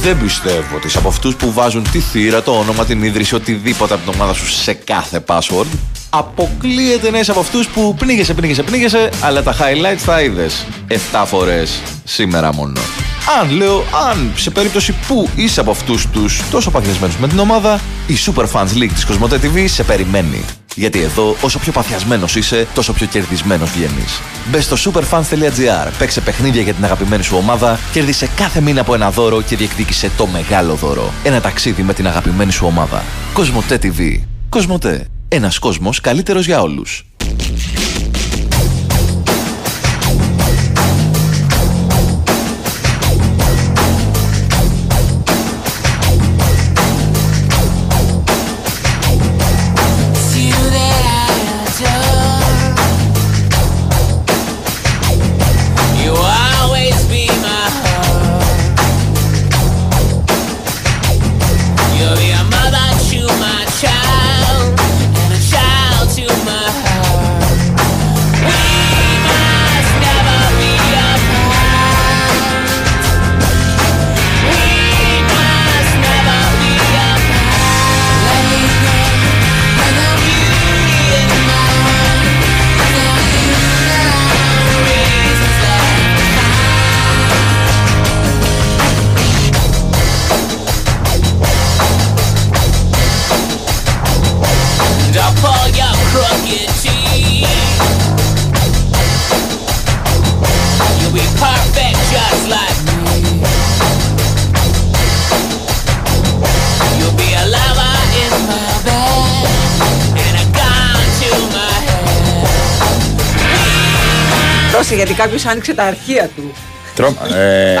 Δεν πιστεύω ότι είσαι από αυτούς που βάζουν τη θύρα, το όνομα, την ίδρυση, οτιδήποτε από την ομάδα σου σε κάθε password. Αποκλείεται να είσαι από αυτούς που πνίγεσαι, πνίγεσαι, πνίγεσαι, αλλά τα highlights τα είδες 7 φορές σήμερα μόνο. Αν λέω, αν σε περίπτωση που είσαι από αυτούς τους τόσο παθιασμένους με την ομάδα, η Superfans League της Κοσμοτέ TV σε περιμένει. Γιατί εδώ, όσο πιο παθιασμένος είσαι, τόσο πιο κερδισμένος βγαίνεις. Μπες στο superfans.gr, παίξε παιχνίδια για την αγαπημένη σου ομάδα, κέρδισε κάθε μήνα από ένα δώρο και διεκδίκησε το μεγάλο δώρο. Ένα ταξίδι με την αγαπημένη σου ομάδα. Κοσμοτέ TV. Κοσμοτέ. Ένας κόσμος καλύτερος για όλους. Κάποιος άνοιξε τα αρχεία του. Τρώμα. <laughs> Ε,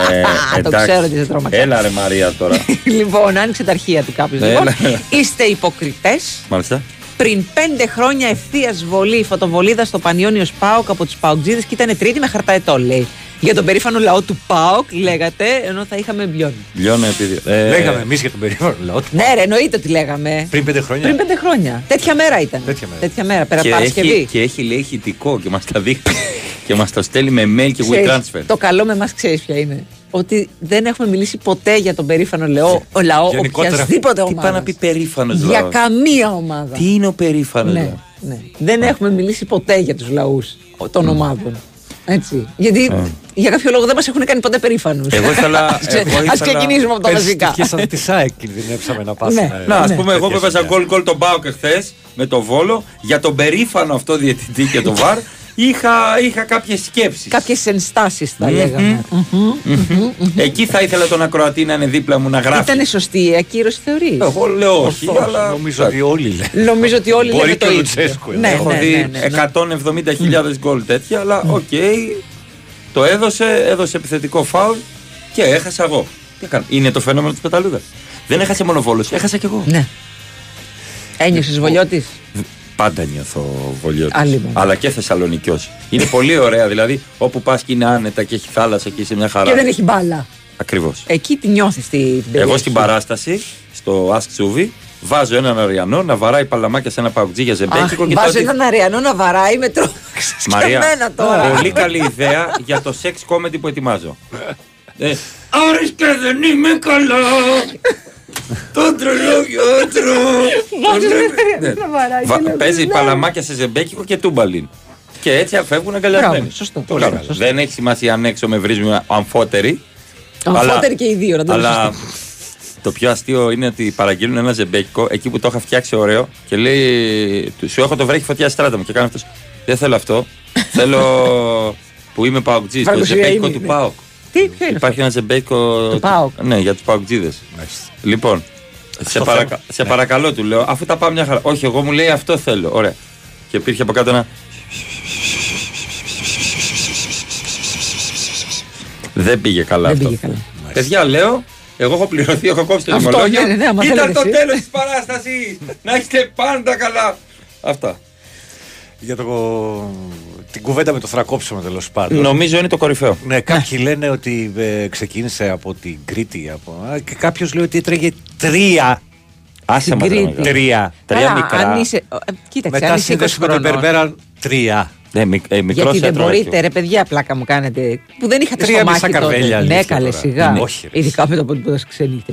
Το εντάξει. ξέρω ότι σε τρόμαξα. Έλα ρε Μαρία τώρα. <laughs> λοιπόν, άνοιξε τα αρχεία του κάποιος. Ναι, Λοιπόν, έλα. είστε υποκριτές. Μάλιστα. Πριν πέντε χρόνια ευθείας βολή η φωτοβολίδα στο Πανιόνιο Πάοκ από του Παοκτζίδες και ήταν τρίτη με χαρταετό, λέει. Για τον περήφανο λαό του Πάοκ, λέγατε, ενώ θα είχαμε μπιόν. Λιώνω επειδή. ε, Λέγαμε εμείς για τον περίφημο λαό του. Ναι, ρε, εννοείται ότι λέγαμε. Πριν πέντε χρόνια. Πριν πέντε χρόνια. Τέτοια μέρα ήταν. Τέτοια μέρα. Τέτοια μέρα. Πέρα και, Παρασκευή. έχει, και έχει λέει ηχητικό και μας τα δείχνει. <laughs> και μας το στέλνει με mail και Ξέρεις, WeTransfer. Το καλό με εμάς ξέρεις ποια είναι. Ότι δεν έχουμε μιλήσει ποτέ για τον περήφανο λαό, ο λαό Γενικότερα, οποιασδήποτε τι ομάδα. πάει να πει περήφανος Για λαός; καμία ομάδα. Τι είναι ο περήφανος Ναι, λαός; ναι. Δεν έχουμε μιλήσει ποτέ για τους λαούς των ομάδων. Έτσι. Γιατί Ε. για κάποιο λόγο δεν μας έχουν κάνει ποτέ περήφανους. Εγώ ήθελα- <laughs> εγώ Α ήθελα- ξεκινήσουμε από τα Πέρσι βασικά. στοιχεία σαν τη ΣΑΕΚ κινδυνεύσαμε να πάσουμε. Ναι. Να, ας Ναι. πούμε, εγώ που Τέτοια έπαιζα σημεία. γκολ γκολ τον Πάοκ εχθές με το βόλο για τον περήφανο αυτό διαιτητή και το <laughs> βαρ είχα, είχα κάποιες σκέψεις. Κάποιες ενστάσεις θα Μμμ. λέγαμε. Εκεί θα ήθελα τον ακροατή να είναι δίπλα μου να γράφει. Ήταν σωστή η ακύρωση θεωρείς; Εγώ λέω όχι, Ορθώς. αλλά. Νομίζω ότι όλοι λένε. Νομίζω ότι όλοι Μπορεί λένε και το ο ίδιο. Λουτσέσκου, Ναι, Έχω ναι, δει ναι, ναι, ναι. 170.000 γκολ τέτοια, αλλά οκ. Το έδωσε, έδωσε επιθετικό φάουλ και έχασα εγώ. Τι έκανα. Είναι το φαινόμενο της πεταλούδας. Δεν έχασε μόνο Βόλος, έχασα κι εγώ. Ναι. Ένιωσες βολιώτης; Πάντα νιώθω βολιώτη. Άλλη μόνο. Αλλά και Θεσσαλονικιός. Είναι πολύ ωραία δηλαδή. Όπου πας και είναι άνετα και έχει θάλασσα και είσαι μια χαρά. Και δεν έχει μπάλα. Ακριβώς. Εκεί τη νιώθεις την Εγώ περιοχή. στην παράσταση, στο Ask Τσούβι, βάζω έναν αριανό να βαράει παλαμάκια σε ένα παουτζί για Αχ, ζεμπέκικο και βάζω τότε- έναν αριανό να βαράει με τρόπο. <laughs> Μαρία, εμένα τώρα. πολύ καλή ιδέα για το sex comedy που ετοιμάζω. ε, Άρης και δεν είμαι καλά. <laughs> Το τρελό γιατρό. Βάζεις Το έναν λέμε- αριανό να βαράει Βα- και λέω, Παίζει ναι. παλαμάκια σε ζεμπέκικο και τούμπαλιν. Και έτσι φεύγουν αγκαλιασμένοι. Μπράβο, σωστό. Πολύ Μπράβο, καλά. σωστό. Δεν έχει σημασία αν έξω με βρίζουμε αμφότεροι. Αμφότεροι και οι δύο, να το Αλλά λέμε το πιο αστείο είναι ότι παραγγείλουν ένα ζεμπέκικο εκεί που το είχα φτιάξει ωραίο και λέει του- Σου έχω το βρέχει φωτιά στράτα μου. Και κάνει αυτός. Δεν θέλω αυτό. <laughs> θέλω που είμαι παοκτζής. Το Φαρμακοποιία ζεμπέκικο είναι, του ναι. Πάοκ. Τι, ποιο είναι Υπάρχει ένα ζεμπέκικο. Του ΠΑΟΚ. Ναι, για τους παοκτζίδες. Λοιπόν, σε, το παρακα... θέμα. σε Ναι. παρακαλώ του λέω, αφού τα πάμε μια χαρά. Όχι, εγώ μου λέει αυτό θέλω. Ωραία. Και υπήρχε από κάτω ένα. Δεν πήγε καλά Δεν αυτό. πήγε καλά. Παιδιά, λέω, εγώ έχω πληρωθεί, έχω κόψει το Αυτό, λιμολόγιο. ναι, ναι, ναι, άμα Ήταν θέλετε το εσύ. τέλος της παράστασης. Να είστε πάντα καλά. Αυτά. Για το, την κουβέντα με το θρακόψιμο τέλος πάντων. Νομίζω είναι το κορυφαίο. Ναι, κάποιοι λένε ότι ε, ξεκίνησε από την Κρήτη. Από, α, και κάποιος λέει ότι έτρεγε τρία. Άσε μας, ρε, Κρήτη. μεγάλε. Τρία. Τρία Καλά, μικρά. Αν είσαι, ε, κοίταξε, Μετά αν είσαι 20 σύνδεση με τον χρονών. Μπερμπέρα τρία. Ναι, μικ, ε, μικρός Γιατί δεν έτρωγε μπορείτε, και- ρε παιδιά, πλάκα μου κάνετε. Που δεν είχατε Τρία στο μισά μάχη τότε. καρβέλια, Ναι, αλήθεια καλέ, τώρα. σιγά. Ναι. Όχι, ρε. Ειδικά με το που το ξενύχτε.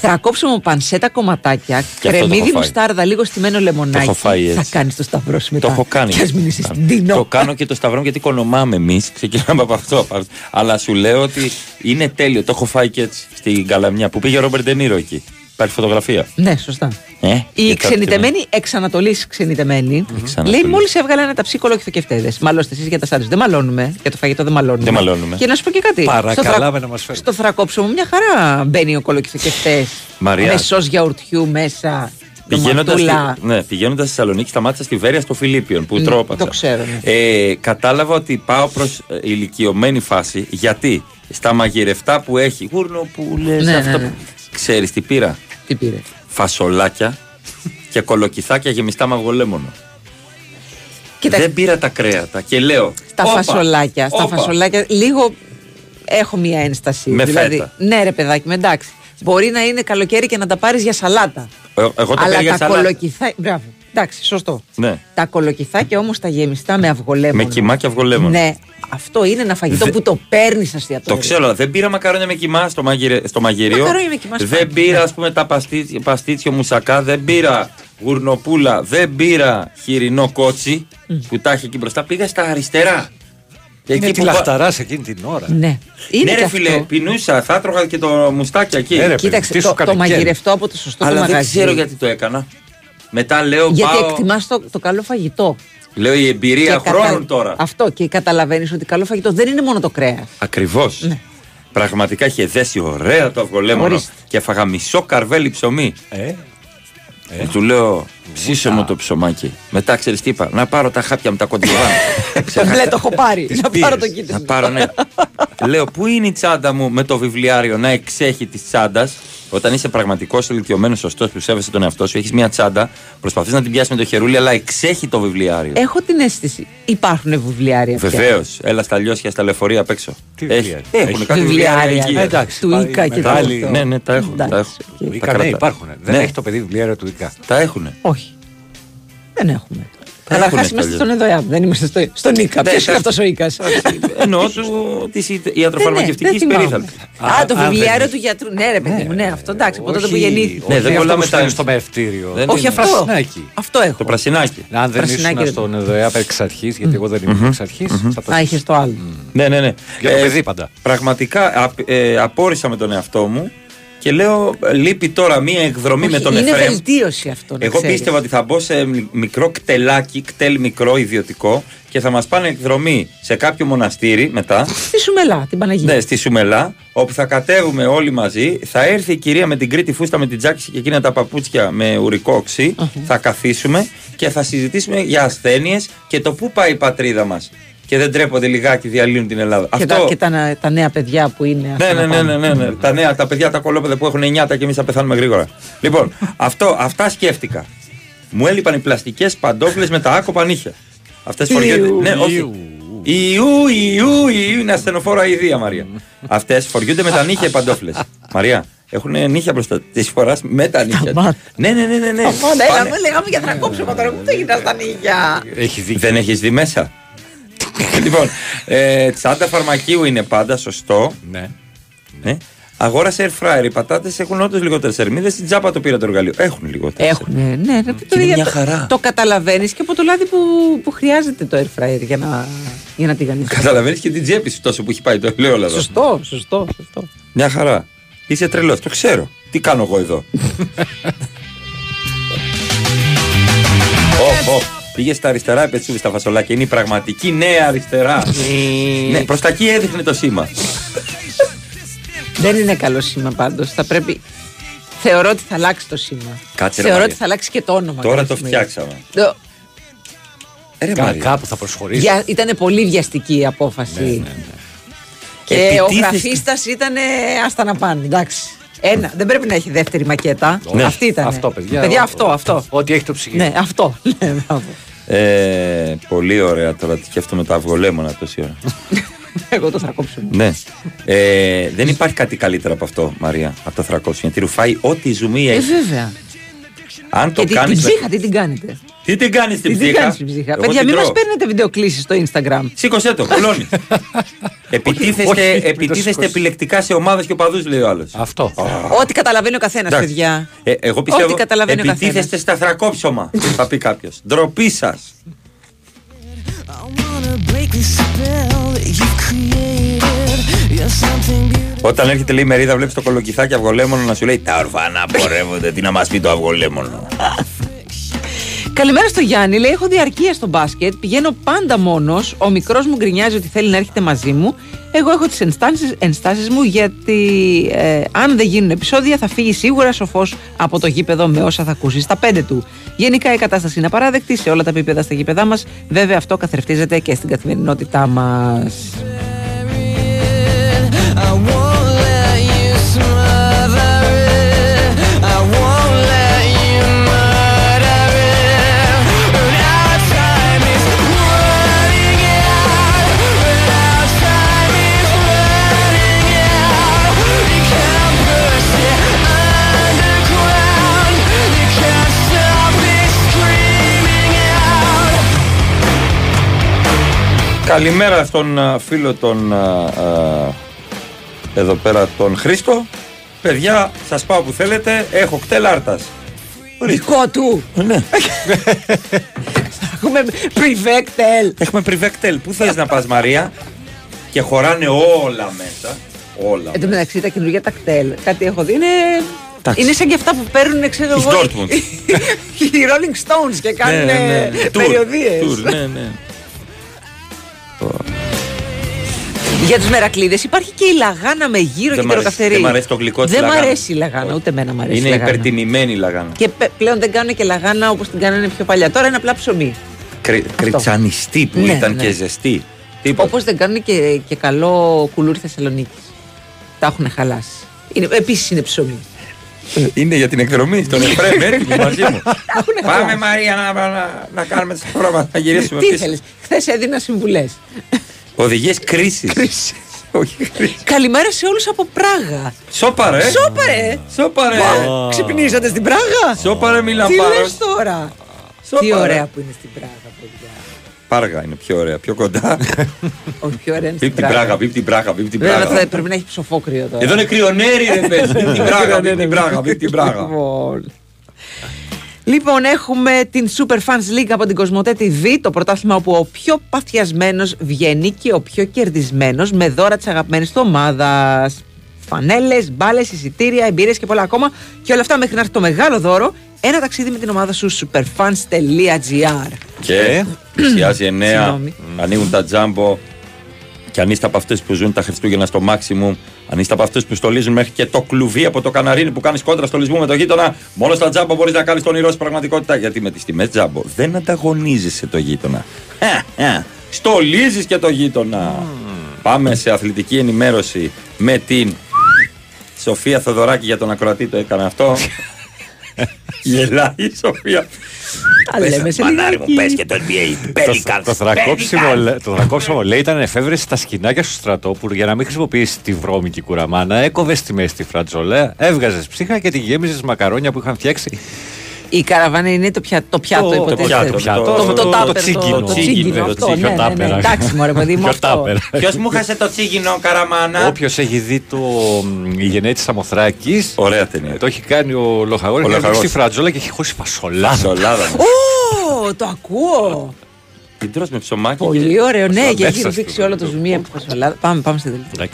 Θα κόψουμε πανσέτα κομματάκια, Και αυτό το κρεμμύδι έχω φάει. μουστάρδα, λίγο στημένο λεμονάκι. Το έχω φάει Θα έτσι. κάνεις το σταυρό σου μετά. Το έχω κάνει. Και ας μην είσαι στην Τίνο. Το κάνω και το σταυρό μου γιατί κονομάμε εμείς. Ξεκινάμε από αυτό. από αυτό. Αλλά σου λέω ότι είναι τέλειο. Το έχω φάει και έτσι στην Καλαμιά που πήγε ο Ρόμπερ Ντενίρο εκεί. Υπάρχει φωτογραφία. Ναι, σωστά. Ε, Η και ξενιτεμένη εξ Ανατολή ξενιτεμένη Ανατολής. λέει μόλις έβγαλαν τα ψυχολοχηθοκευτέδε. Μαλώστε εσείς για τα σάντουιτ. Δεν μαλώνουμε. Για το φαγητό δεν μαλώνουμε. Δεν μαλώνουμε. Και να σου πω και κάτι. Παρακαλάμε να μας φέρουν. Στο θρακόψιμο μια χαρά μπαίνει ο κολοκυθοκευτέ. Μαρία. Με σο γιαουρτιού μέσα. Πηγαίνοντας ντοματούλα. στη, ναι, πηγαίνοντας στη Θεσσαλονίκη, σταμάτησα στη Βέρεια στο Φιλίπιον που Ναι, τρόπασα. το ξέρω, ναι. Ε, κατάλαβα ότι πάω προς ηλικιωμένη φάση γιατί στα μαγειρευτά που έχει. Γούρνο που λε Ναι, αυτό. ναι, ναι. Ξέρεις τι πήρα; Τι πήρε; Φασολάκια και κολοκυθάκια γεμιστά μαγολέμονο. Κοίταξε. Δεν πήρα τα κρέατα και λέω. Στα «Όπα, φασολάκια. Στα όπα». φασολάκια λίγο έχω μία ένσταση. Με δηλαδή, φέτα. Ναι, ρε παιδάκι, με εντάξει. Μπορεί να είναι καλοκαίρι και να τα πάρεις για σαλάτα. Ε, Εγώ τα Αλλά πήρα για τα σαλάτα. κολοκυθάκια. Μπράβο. Εντάξει, σωστό. Ναι. Τα κολοκυθάκια όμως τα γεμιστά με αυγολέμονο. Με κοιμά και αυγολέμονο. Ναι, αυτό είναι ένα φαγητό Δε- που το παίρνεις στο Το εστιατόριο. ξέρω, αλλά δεν πήρα μακαρόνια με κοιμά στο, μαγειρε... στο μαγειρίο. Μακαρόνια με κοιμά στο Δεν μαγειρίο. πήρα, ας πούμε, τα παστίτσιο, παστίτσιο μουσακά. Δεν πήρα γουρνοπούλα. Δεν πήρα χοιρινό κότσι που τα έχει εκεί μπροστά. Πήγα στα αριστερά. Είναι τη που πα- λαχταράς εκείνη την ώρα. Ναι. Είναι ναι, και ρε αυτό. φίλε, πεινούσα. Θα έτρωγα και το μουστάκι εκεί. Ε, ρε, Κοίταξε, τι σου το, κάνει, το Κέρ. μαγειρευτό από το σωστό Αλλά το δεν μαγαζί. ξέρω γιατί το έκανα. Μετά λέω Γιατί πάω. εκτιμάς το, το καλό φαγητό. Λέω η εμπειρία Και χρόνων κατα- τώρα. Αυτό και καταλαβαίνεις ότι καλό φαγητό δεν είναι μόνο το κρέας. Ακριβώς. Πραγματικά είχε δέσει ωραία το αυγολέμονο Ναι. Ορίστε. και έφαγα μισό καρβέλι ψωμί. Ε, Ε, του λέω, ψήσε μου το ψωμάκι. Μετά ξέρεις τι είπα, να πάρω τα χάπια με τα κοντιβάν. <laughs> Μπλε το έχω πάρει. Να πάρω το κίτρινο. να πάρω, ναι. λέω, πού είναι η τσάντα μου με το βιβλιάριο να εξέχει τη τσάντας; Όταν είσαι πραγματικός ηλικιωμένος, σωστός που σέβεσαι τον εαυτό σου, έχεις μια τσάντα, προσπαθείς να την πιάσεις με το χερούλι, αλλά εξέχει το βιβλιάριο. Έχω την αίσθηση. Υπάρχουν βιβλιάρια πια. Βεβαίως. Έλα στα Λιόσια, στα λεωφορεία απ' έξω. Τι Έχει- βιβλιάρια; Έχουν Έχει κάτι βιβλιάρια. βιβλιάρια εκεί. Ε, εντάξει, Του πάει Ίκα και μεγάλη- το- Ναι, ναι, τα έχουν. Τα Εντάξει, έχουν. οκ. Ικα, Τα ναι, κρατάς. υπάρχουν. Δεν Ναι. έχει το παιδί βιβλιάριο του Ικα. Τα έχουν. Όχι. Δεν έχουμε. Τα Καταρχάς έχουνε είμαστε κι αλλιώς. στον ΕΔΟΕΑ, δεν είμαστε στο, στον ΙΚΑ. Ναι, Ποιος είναι τα- αυτός ο ΙΚΑ. Εννοώ του της ιατροφαρμακευτικής περίθαλψης. Α, το α, βιβλιάριο δεν του γιατρού. Ναι, ρε παιδί μου, ναι, αυτό εντάξει, από τότε που Όχι- γεννήθηκε. Ναι, δεν όχι κολλάμε αυτό που τα- στέλνει στο μευτήριο. Δεν Όχι είναι. αυτό. Πρασινάκι. Αυτό έχω. Το πρασινάκι. Αν δεν Πρασινάκι ήσουν δεν- στον ΕΔΟΕΑ εξ αρχής, γιατί εγώ δεν ήμουν εξ αρχής, θα το Α, είχες το άλλο. Ναι, ναι, ναι. Για το Ε, παιδί πάντα. Πραγματικά απ- ε, απόρρισα με τον εαυτό μου και λέω λείπει τώρα μία εκδρομή με Όχι, τον είναι Εφραίμ. βελτίωση αυτό. να Εγώ ξέρεις. πίστευα ότι θα μπω σε μι- μικρό κτελάκι, κτέλ μικρό ιδιωτικό και θα μας πάνε εκδρομή σε κάποιο μοναστήρι μετά. Στη Σουμελά, την Παναγία. Ναι, στη Σουμελά, όπου θα κατέβουμε όλοι μαζί. Θα έρθει η κυρία με την κρήτη φούστα με την τζάκιση και εκείνα τα παπούτσια με ουρικό οξύ. Θα καθίσουμε και θα συζητήσουμε για ασθένειες και το πού πάει η πατρίδα μας. Και δεν τρέπονται λιγάκι, διαλύουν την Ελλάδα. Και, τα, και τα, τα νέα παιδιά που είναι. Ναι, αυτά ναι, να ναι, πάνε. ναι, ναι, ναι. τα νέα, τα παιδιά, τα κολόπεδα που έχουν 9 και εμεί θα πεθάνουμε γρήγορα. λοιπόν, αυτό, αυτά σκέφτηκα. Μου έλειπαν οι πλαστικέ παντόφλε με τα άκοπα νύχια. Αυτέ φοριούνται. Ιου, Ναι, όχι. ιου. Ιού, Ιού, Ιού, είναι ασθενοφόρα ιδέα, Μαρία. Αυτέ φοριούνται με τα νύχια οι παντόφλε. Μαρία, έχουν νύχια μπροστά τη φορά με τα νύχια. Σταμάτα. ναι, ναι, ναι, ναι. ναι. Αμάνα, έλα, Πάνε- με λέγαμε για τρακόψιμο τώρα, πού το έγινα στα νύχια. Έχει δίκιο. Δεν έχει δει μέσα. <laughs> λοιπόν, ε, τσάντα φαρμακείου είναι πάντα σωστό. Ναι. Ναι. Αγόρασε air fryer. Οι πατάτες έχουν όντως λιγότερες θερμίδες. Στην τσάπα το πήρα το εργαλείο. Έχουν λιγότερες. Έχουν, ναι, ναι. Το, είναι μια το- χαρά. Το καταλαβαίνεις και από το λάδι που, που χρειάζεται το air fryer για να, για να τηγανίσει. Καταλαβαίνεις και την τσέπη σου τόσο που έχει πάει το ελαιόλαδο. Σωστό, σωστό, σωστό. Μια χαρά. Είσαι τρελός, το ξέρω. Τι κάνω εγώ εδώ; <laughs> Ω, ω. Πήγε στα αριστερά, η πετσούβη στα φασολάκια. Είναι η πραγματική νέα αριστερά. ναι, προς τα εκεί έδειχνε το σήμα. Δεν είναι καλό σήμα πάντως. Θα πρέπει. Θεωρώ ότι θα αλλάξει το σήμα. Κάτσε, ρε, Θεωρώ Μαρία. ότι θα αλλάξει και το όνομα. Τώρα κάποια το στιγμή. φτιάξαμε. Το- Ε, ρε, Κα- Μαρία. Κάπου θα προσχωρήσει. Βια... Ήταν πολύ βιαστική η απόφαση. Ναι, ναι, ναι. Και Επιτίθεσαι- ο γραφίστας ήταν άστα να πάνε. Εντάξει. Ένα. Δεν πρέπει να έχει δεύτερη μακέτα. Ναι. Αυτή ήταν. Αυτό, παιδιά. Παιδιά, Ο- αυτό, αυτό. Ό,τι έχει το ψυγείο. Ναι, αυτό. <laughs> Ναι, μπράβο. Ε, πολύ ωραία τώρα. Τι σκέφτομαι το αυγολέμονα τόση ώρα. <laughs> Εγώ το θα κόψω. ναι. Ε, δεν υπάρχει κάτι καλύτερο από αυτό, Μαρία, από το θρακόψιμο. Γιατί ρουφάει ό,τι ζουμί Ε, έχει. βέβαια. Αν το Και την, κάνεις. την ψύχα, τι την κάνετε; Τι την κάνεις στην Τι την ψύχα; κάνεις στην ψύχα; Εγώ Παιδιά, την μην μας τρώω. παίρνετε βιντεοκλήσει στο Instagram. Σήκωσέ το, κουλώνει. <laughs> επιτίθεστε όχι, μην το επιτίθεστε σηκώσεις. επιλεκτικά σε ομάδες και οπαδούς, λέει ο άλλος. Αυτό. Ό,τι καταλαβαίνει ο καθένας, Εντάξει. παιδιά. Ε, εγώ πιστεύω Ό,τι καταλαβαίνει ο επιτίθεστε στα θρακόψωμα, θα πει κάποιος. Ντροπή σας. Όταν έρχεται λέει η μερίδα, βλέπεις το κολοκυθάκι αυγολέμονο να σου λέει Τα ορφανά πορεύονται, τι να μας πει το αυγολέμονο. Καλημέρα στο Γιάννη. Λέει: Έχω διαρκεία στο μπάσκετ. Πηγαίνω πάντα μόνος. Ο μικρός μου γκρινιάζει ότι θέλει να έρχεται μαζί μου. Εγώ έχω τις ενστάσεις μου γιατί ε, αν δεν γίνουν επεισόδια θα φύγει σίγουρα σοφός από το γήπεδο με όσα θα ακούσεις στα πέντε του. Γενικά η κατάσταση είναι απαράδεκτη σε όλα τα επίπεδα στα γήπεδά μας. Βέβαια αυτό καθρεφτίζεται και στην καθημερινότητά μας. Καλημέρα στον α, φίλο τον α, α, εδώ πέρα τον Χρήστο. Παιδιά, σας πάω που θέλετε, έχω κτελάρτας. Δικό του! Ναι. <laughs> Έχουμε privectel. Έχουμε πριβέκτελ. Πού θες να πας Μαρία; Και χωράνε όλα μέσα. Όλα. Εν τω μεταξύ τα καινούργια τα κτέλ, κάτι έχω δει, είναι, Εντάξει. είναι σαν και αυτά που παίρνουν, ξέρω Της εγώ. Dortmund. <laughs> Οι Rolling Stones και κάνουν Ναι, ναι, ναι. Tour, περιοδίες. tour, ναι, ναι. Για τους μερακλείδες υπάρχει και η λαγάνα με γύρο Δεν και μ' αρέσει- τεροκαυτερή. δεν μ' αρέσει το γλυκό της Δεν μ' λαγάνας. αρέσει η λαγάνα, ούτε εμένα μ' αρέσει Είναι η λαγάνα. υπερτιμημένη η λαγάνα. Και πε- πλέον δεν κάνουν και λαγάνα όπως την κάνανε πιο παλιά. Τώρα είναι απλά ψωμί. Κρυ, κριτσανιστή που Ναι, ήταν ναι. και ζεστή. Τίποτα. Όπως δεν κάνουν και, και καλό κουλούρι Θεσσαλονίκης. Τα έχουν χαλάσει. Είναι, επίσης είναι ψωμί. Είναι για την εκδρομή στον Εφρέμ, έτοιμοι μαζί μου. Πάμε χαλάσει. Μαρία να, να, να κάνουμε τις πρόγραμμα, να γυρίσουμε Τι πίσω. ήθελες. Χθες έδινα συμβουλές. Οδηγίες κρίσης. Όχι κρίσης. Καλημέρα σε όλους από Πράγα. Σόπαρε. Σόπαρε. Σόπαρε. Μα, Ξυπνήσατε στην Πράγα. Σόπαρε μη Τι λαμπάρος. λες τώρα. Σόπαρε. Τι ωραία που είναι στην Πράγα, παιδιά. Πάργα είναι πιο ωραία, πιο κοντά. <laughs> Όχι, πιο ωραία είναι Πίπ στην την Πράγα, πίπ την Πράγα, πίπ την Βέβαια Πράγα. θα πρέπει να έχει ψοφόκριο τώρα. Εδώ είναι κρυονέρι ρε πες. <laughs> Πίπ την Πράγα, πίπ την Πράγα, πίπ την Πράγα. Λοιπόν. Λοιπόν, έχουμε την Super Fans League από την Κοσμοτέ TV, το πρωτάθλημα όπου ο πιο παθιασμένος βγαίνει και ο πιο κερδισμένος με δώρα της αγαπημένης του ομάδας. Φανέλες, μπάλες, εισιτήρια, εμπειρίες και πολλά ακόμα. Και όλα αυτά μέχρι να έρθει το μεγάλο δώρο, ένα ταξίδι με την ομάδα σου superfans.gr. Και πλησιάζει εννέα, Συγγνώμη. ανοίγουν τα τζάμπο. Και αν είστε από αυτού που ζουν τα Χριστούγεννα στο maximum, αν είστε από αυτού που στολίζουν μέχρι και το κλουβί από το καναρίνι που κάνεις κόντρα στολισμού με το γείτονα, μόνο στα τζάμπο μπορείς να κάνεις τον όνειρό στην πραγματικότητα. Γιατί με τις τιμές τζάμπο δεν ανταγωνίζεσαι το γείτονα. Στολίζεις και το γείτονα. Πάμε σε αθλητική ενημέρωση με την Σοφία Θοδωράκη για τον ακροατή το έκανε αυτό. <laughs> Γελάει η Σοφία. Τα λέμε σε Μανάρι μου, λιγάκι. πες και το NBA. Το, Pelicans, το, θρακόψιμο, Pelicans. λέ- το θρακόψιμο λέει ήταν εφεύρεση στα σκηνάκια στο στρατό που για να μην χρησιμοποιήσει τη βρώμικη κουραμάνα έκοβες στη μέση τη φρατζολέ, έβγαζες ψύχα και τη γέμιζες μακαρόνια που είχαν φτιάξει. Η καραβάνα είναι το, πια, το πιάτο, Το- το υποτίθεται. πιάτο, πιάτο, το, το- το, το τάπερ, τσίγκινο. Το τσίγκινο, Το αυτό, τσίγκινο, ναι, ναι, ναι. τάπερα. Εντάξει, μωρέ παιδί μου, Πιο αυτό. τάπερα. Ποιος μου χάσε το τσίγινο, καραμάνα; Όποιος έχει δει το μ, Η γενέτης Σαμοθράκη. Ωραία ταινία. Το έχει κάνει ο Λοχαγόρης. Ο Έχει Λοχαγόρης. στη φρατζόλα και έχει χώσει φασολάδα. Φασολάδα. Ω, το ακούω. Την τρως με ψωμάκι. Πολύ και- ωραίο, ναι, Μέσα και έχει στο ρουφήξει όλο το ζουμί από τη φασολάδα. Πάμε, πάμε στη δελτία.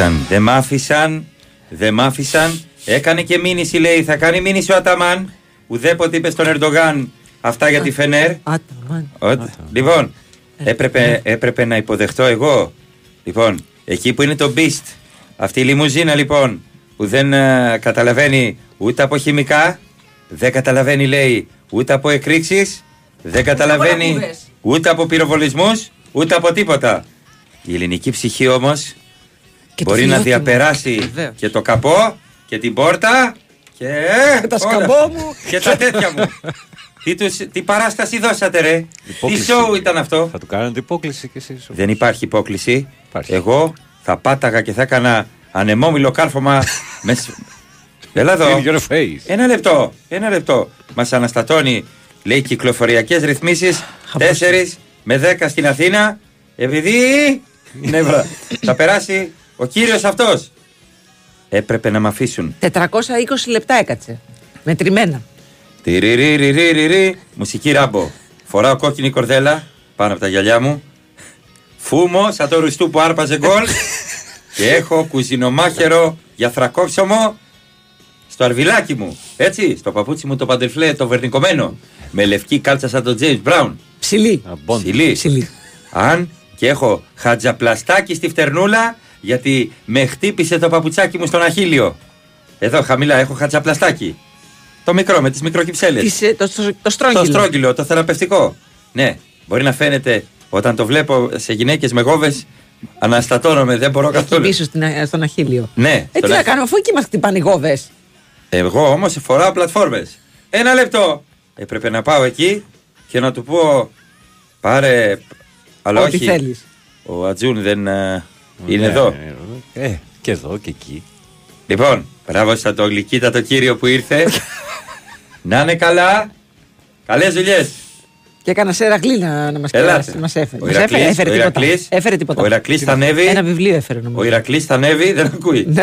Άφησαν, δεν μ' άφησαν, δεν μ' άφησαν. Έκανε και μήνυση λέει, θα κάνει μήνυση ο Αταμάν. Ουδέποτε είπε στον Ερντογάν αυτά για τη Φενέρ. Άταμαν. Ότι- Λοιπόν, έπρεπε, έπρεπε να υποδεχτώ εγώ. Λοιπόν, εκεί που είναι το Beast, αυτή η λιμουζίνα λοιπόν, που δεν ε, καταλαβαίνει ούτε από χημικά, δεν καταλαβαίνει λέει ούτε από εκρήξεις, δεν καταλαβαίνει λακκούβες. ούτε από πυροβολισμούς, ούτε από τίποτα. Η ελληνική ψυχή όμως Και το μπορεί να φιλότιμο. διαπεράσει Βεβαίως. και το καπό και την πόρτα και, Και <laughs> τα όλα. σκαμπό μου. και τα τέτοια μου. <laughs> τι, τους, τι παράσταση δώσατε ρε; Τι Υπόκληση. σοου ήταν αυτό; Θα του κάνετε υπόκληση κι εσείς. Δεν υπάρχει υπόκληση. Υπάρχει. Εγώ θα πάταγα και θα έκανα ανεμόμυλο κάρφωμα. <laughs> με... σ- Έλα εδώ. In your face. Ένα λεπτό. Ένα λεπτό. Μας αναστατώνει, λέει, κυκλοφοριακές ρυθμίσεις 4 με 10 στην Αθήνα. Επειδή. ναι, βρα. θα περάσει ο κύριος αυτός. Έπρεπε να με αφήσουν. 420 λεπτά έκατσε. Μετρημένα. Τυριριριριριρι, μουσική ράμπο. Φοράω κόκκινη κορδέλα πάνω από τα γυαλιά μου. Φούμο σαν το ρουστού που άρπαζε γκολ. <laughs> και έχω κουζινομάχαιρο για θρακόψωμο στο αρβιλάκι μου. Έτσι, στο παπούτσι μου το παντελφλέ, το βερνικωμένο. Με λευκή κάλτσα σαν τον James Brown. Ψηλή. Ψηλή. Ψηλή. Αν και έχω χατζαπλαστάκι στη φτερνούλα γιατί με χτύπησε το παπουτσάκι μου στον αχίλιο. Εδώ χαμηλά έχω χατζαπλαστάκι. Το μικρό με τις μικροκυψέλες. Τις, ε, το, το, το στρόγγυλο. Το στρόγγυλο, το θεραπευτικό. Ναι, μπορεί να φαίνεται όταν το βλέπω σε γυναίκες με γόβες, αναστατώνομαι, δεν μπορώ Εκεί καθόλου. πίσω στην, ε, στον Αχίλιο. Ναι, Ε, τι στον να Αχ- κάνουμε, αφού εκεί μας χτυπάνε οι γόβες. Εγώ όμως φοράω πλατφόρμες. Ένα λεπτό. Έπρεπε να πάω εκεί και να του πω πάρε. Αλλά Ό,τι όχι. θέλεις. Ο Ατζούν δεν ε, είναι Ναι, εδώ. ναι, Ε, και εδώ και εκεί. Λοιπόν, μπράβο στα το γλυκύτατο κύριο που ήρθε. <laughs> να είναι καλά. Καλές δουλειές. Και έκανα σε Ερακλή να, να μας Ελάτε. Μας έφερε. Ο Μας έφερε, Ηρακλής, έφερε ο τίποτα. Ηρακλής, Έφερε τίποτα. Ο Ηρακλής θα ανέβει. Ένα βιβλίο έφερε νομίζω. Ο Ηρακλής θα ανέβει, δεν ακούει. Ναι.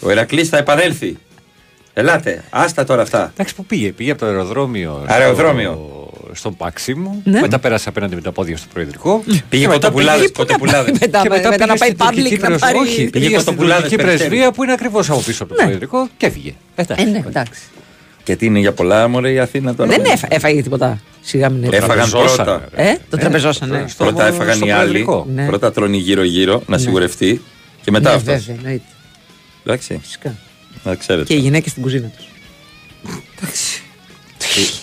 Ο Ηρακλής θα επανέλθει. Ελάτε, άστα τώρα αυτά. Εντάξει, που πήγε, πήγε από το αεροδρόμιο. Αεροδρόμιο. Στο, στον Πάξιμο. Ναι. Μετά πέρασε απέναντι με τα πόδια στο Προεδρικό. Πήγε Και μετά κοτοπουλάδες, πήγε- κοτοπουλάδες. Μετά, και μετά, μετά να πήγε πάει στην τουρκική public να πρεσβεία. πάρει. Όχι, Πήγε πήγε στην κοτοπουλάδες τουρκική Περιστέρη. πρεσβεία που είναι ακριβώς από πίσω από το Ναι. Προεδρικό και έφυγε. Μετά. Ε, ναι, εντάξει. Και τι είναι για πολλά, μωρέ η Αθήνα τώρα. Δεν έφα- έφαγε τίποτα. Σιγά μην έφαγε. Έφαγαν Τραπεζώσανε, πρώτα. ρε. Ε, το τραπεζώσανε. στο- Πρώτα έφαγαν στο οι άλλοι. Προεδρικό. Ναι. Πρώτα τρώνε γύρω-γύρω να σιγουρευτεί. Και μετά Ναι, αυτός. βέβαια, εννοείται. Εντάξει, Φυσικά. να ξέρετε. Και οι γυναίκες στην κουζίνα τους.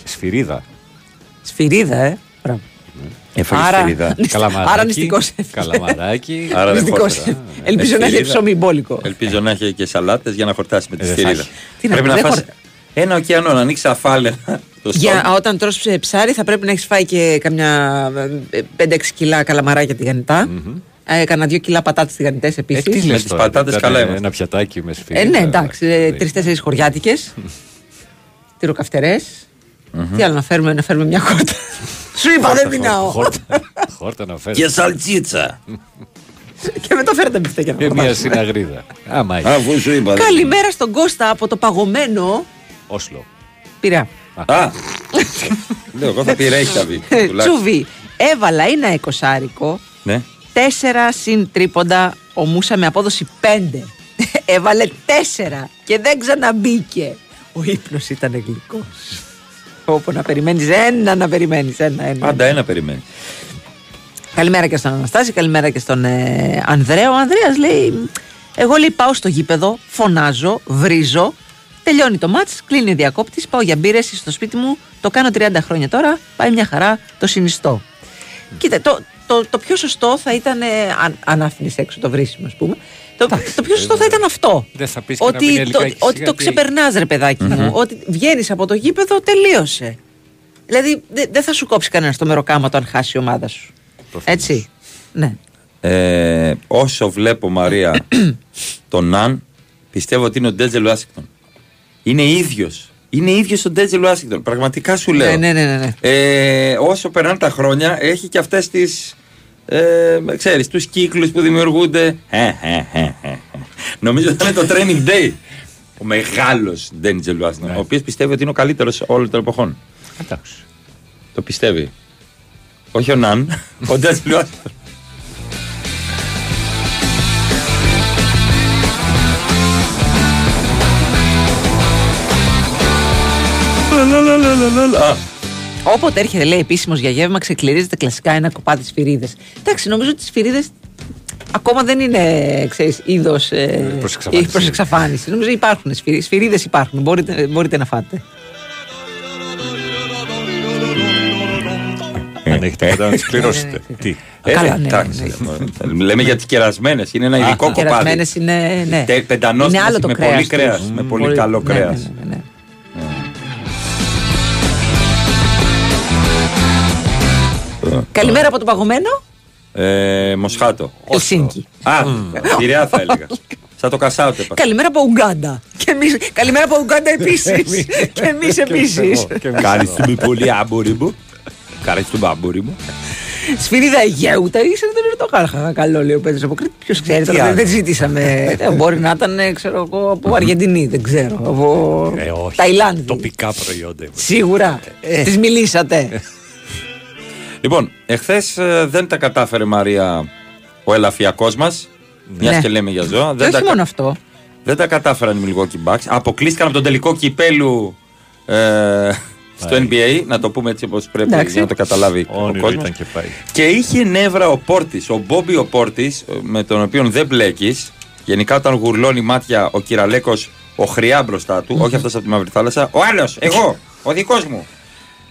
Σφυρίδα. Σφυρίδα, ε. Μπράβο. Έφαγε Άρα- σφυρίδα. <laughs> Καλαμαράκι. Άρα νηστικός έφυγε. Καλαμαράκι. Άρα δεν Μυστικός. χόρταρα. Ελπίζω Με να έχει σφυρίδα. ψωμί μπόλικο. Ελπίζω να έχει και σαλάτες για να χορτάσει με τη Ε, δεν σφυρίδα. θα έχει. Τι να Πρέπει πω, να δεν φας χορ- ένα ωκεανό, να ανοίξει αφάλαινα το Για στόμα. όταν τρως ψε- ψάρι θα πρέπει να έχεις φάει και καμιά 5-6 κιλά καλαμαράκια τηγανιτά. Ε, Κάνα 2 κιλά πατάτες τηγανιτέ Ε, τι επίσης. Με λες τις τώρα, πατάτες ήταν καλά είμαστε. Ένα πιατάκι με σφυρίδα. Ε, ναι, εντάξει. Τρει-τέσσερι χωριάτικες. Τυροκαυτερές. Τι άλλο να φέρουμε, να φέρουμε μια χόρτα. Σου είπα, δεν πεινάω. Χόρτα, χόρτα να φέρεις. Και σαλτσίτσα. Και με το φέρετε μπιφτέκια να Και το μια πάω. συναγρίδα. Άμα έχει. Αφού σου είπα. δεν- Καλημέρα στον Κώστα από το παγωμένο Όσλο. Πειραιά. Α! Λέω, εγώ θα πει Ρέικιαβικ. Ε, τουλάχιστον. Τσούβι. Έβαλα ένα εικοσάρικο. Ναι. Τέσσερα συν τρίποντα. Ο Μούσα με απόδοση πέντε. <laughs> Έβαλε τέσσερα και δεν ξαναμπήκε. Ο ύπνος ήταν γλυκός. Όπου να περιμένεις ένα, να περιμένεις ένα, ένα. Πάντα ένα περιμένεις. Καλημέρα και στον Αναστάση, καλημέρα και στον ε, Ανδρέα. Ο Ανδρέας λέει: Εγώ λέει πάω στο γήπεδο, φωνάζω, βρίζω. Τελειώνει το μάτς, κλείνει ο διακόπτης, πάω για μπύρες στο σπίτι μου. Το κάνω 30 χρόνια τώρα, πάει μια χαρά, το συνιστώ. Κοίτα, το, το, το πιο σωστό θα ήταν. ε, αν, αν άφηνες έξω το βρίσιμο, ας πούμε. Το, το πιο σωστό θα ήταν αυτό. Δεν θα πεις και να πίνει Ότι, το, λιγάκι ότι σιγά το τι- ξεπερνάς, ρε παιδάκι μου. Ότι βγαίνεις από το γήπεδο, τελείωσε. Δηλαδή δεν δεν θα σου κόψει κανένα το μεροκάματο αν χάσει η ομάδα σου. Έτσι. Ναι. Ε, όσο βλέπω Μαρία <coughs> τον Ναν, πιστεύω ότι είναι ο Ντένζελ Ουάσιγκτον. Είναι ίδιος. Είναι ίδιος ο Ντένζελ Ουάσιγκτον. Πραγματικά σου λέω. Ναι, ναι, ναι, ναι. Ε, όσο περνάνε τα χρόνια, έχει και αυτές τις ε, τους κύκλους κύκλους που δημιουργούνται. Ε, ε, ε, Νομίζω ότι είναι το training day. Ο μεγάλος Ντένζελ Ουάσιγκτον, ο οποίος πιστεύει ότι είναι ο καλύτερος όλων των εποχών. Εντάξει. Το πιστεύει. Όχι ο Ναν, ο Ντένιτζελ Βάσνα. La la la la la la. Όποτε έρχεται, λέει, επίσημος για γεύμα, ξεκληρίζεται κλασικά ένα κοπάδι σφυρίδες. Εντάξει, νομίζω ότι οι σφυρίδες ακόμα δεν είναι, ξέρεις, είδος ε, προς εξαφάνιση. προς εξαφάνιση. Νομίζω υπάρχουν σφυρίδε. Σφυρίδες υπάρχουν. Μπορείτε, μπορείτε να φάτε. Αν έχετε μετά να τι πληρώσετε. Τι; ε, Καλά, ναι, ναι, εντάξει. Λέμε για τις κερασμένες. Είναι ένα ειδικό Οι κοπάδι. κερασμένες είναι, ναι. Τε- πεντανόστιμες Είναι άλλο το με κρέας πολύ τους. κρέας, με πολύ καλό ναι, Καλημέρα από το παγωμένο. Ε, Μοσχάτο. Ελσίνκι. Α, Πειραιά θα έλεγα. Σαν το κασάοτε. είπα. Καλημέρα από Ουγγάντα. Και εμείς, καλημέρα από Ουγγάντα επίσης. και εμείς επίσης. Ευχαριστούμε πολύ, άμποροι μου. Ευχαριστούμε, άμποροι μου. Σφυρίδα Αιγαίου, τα ίσως δεν είναι το χάχα καλό, λέει ο Πέτρος από Κρήτη. Ποιος ξέρει, τώρα, δεν, δεν ζήτησαμε. Ε, μπορεί να ήταν, ε, ξέρω εγώ, από Αργεντινή, δεν ξέρω. Από Ε, όχι. Ταϊλάνδη. Τοπικά προϊόντα. Σίγουρα. Ε. Της μιλήσατε. Λοιπόν, εχθές δεν τα κατάφερε Μαρία ο ελαφιακός μας. Μιας Ναι. και λέμε για ζώα. Και Δεν τα, όχι μόνο αυτό. δεν τα κατάφεραν οι Milwaukee Bucks. Αποκλείστηκαν από τον τελικό κυπέλου ε, στο NBA. Να το πούμε έτσι όπως πρέπει Εντάξει. για να το καταλάβει ο Όνειρο κόσμος. ήταν και πάει. Και είχε νεύρα ο Πόρτης, ο Μπόμπι ο Πόρτης, με τον οποίο δεν μπλέκεις. Γενικά όταν γουρλώνει μάτια ο Κυραλέκος, ο χρειά μπροστά του, όχι αυτός από τη Μαύρη Θάλασσα, ο άλλος, εγώ, ο δικός μου.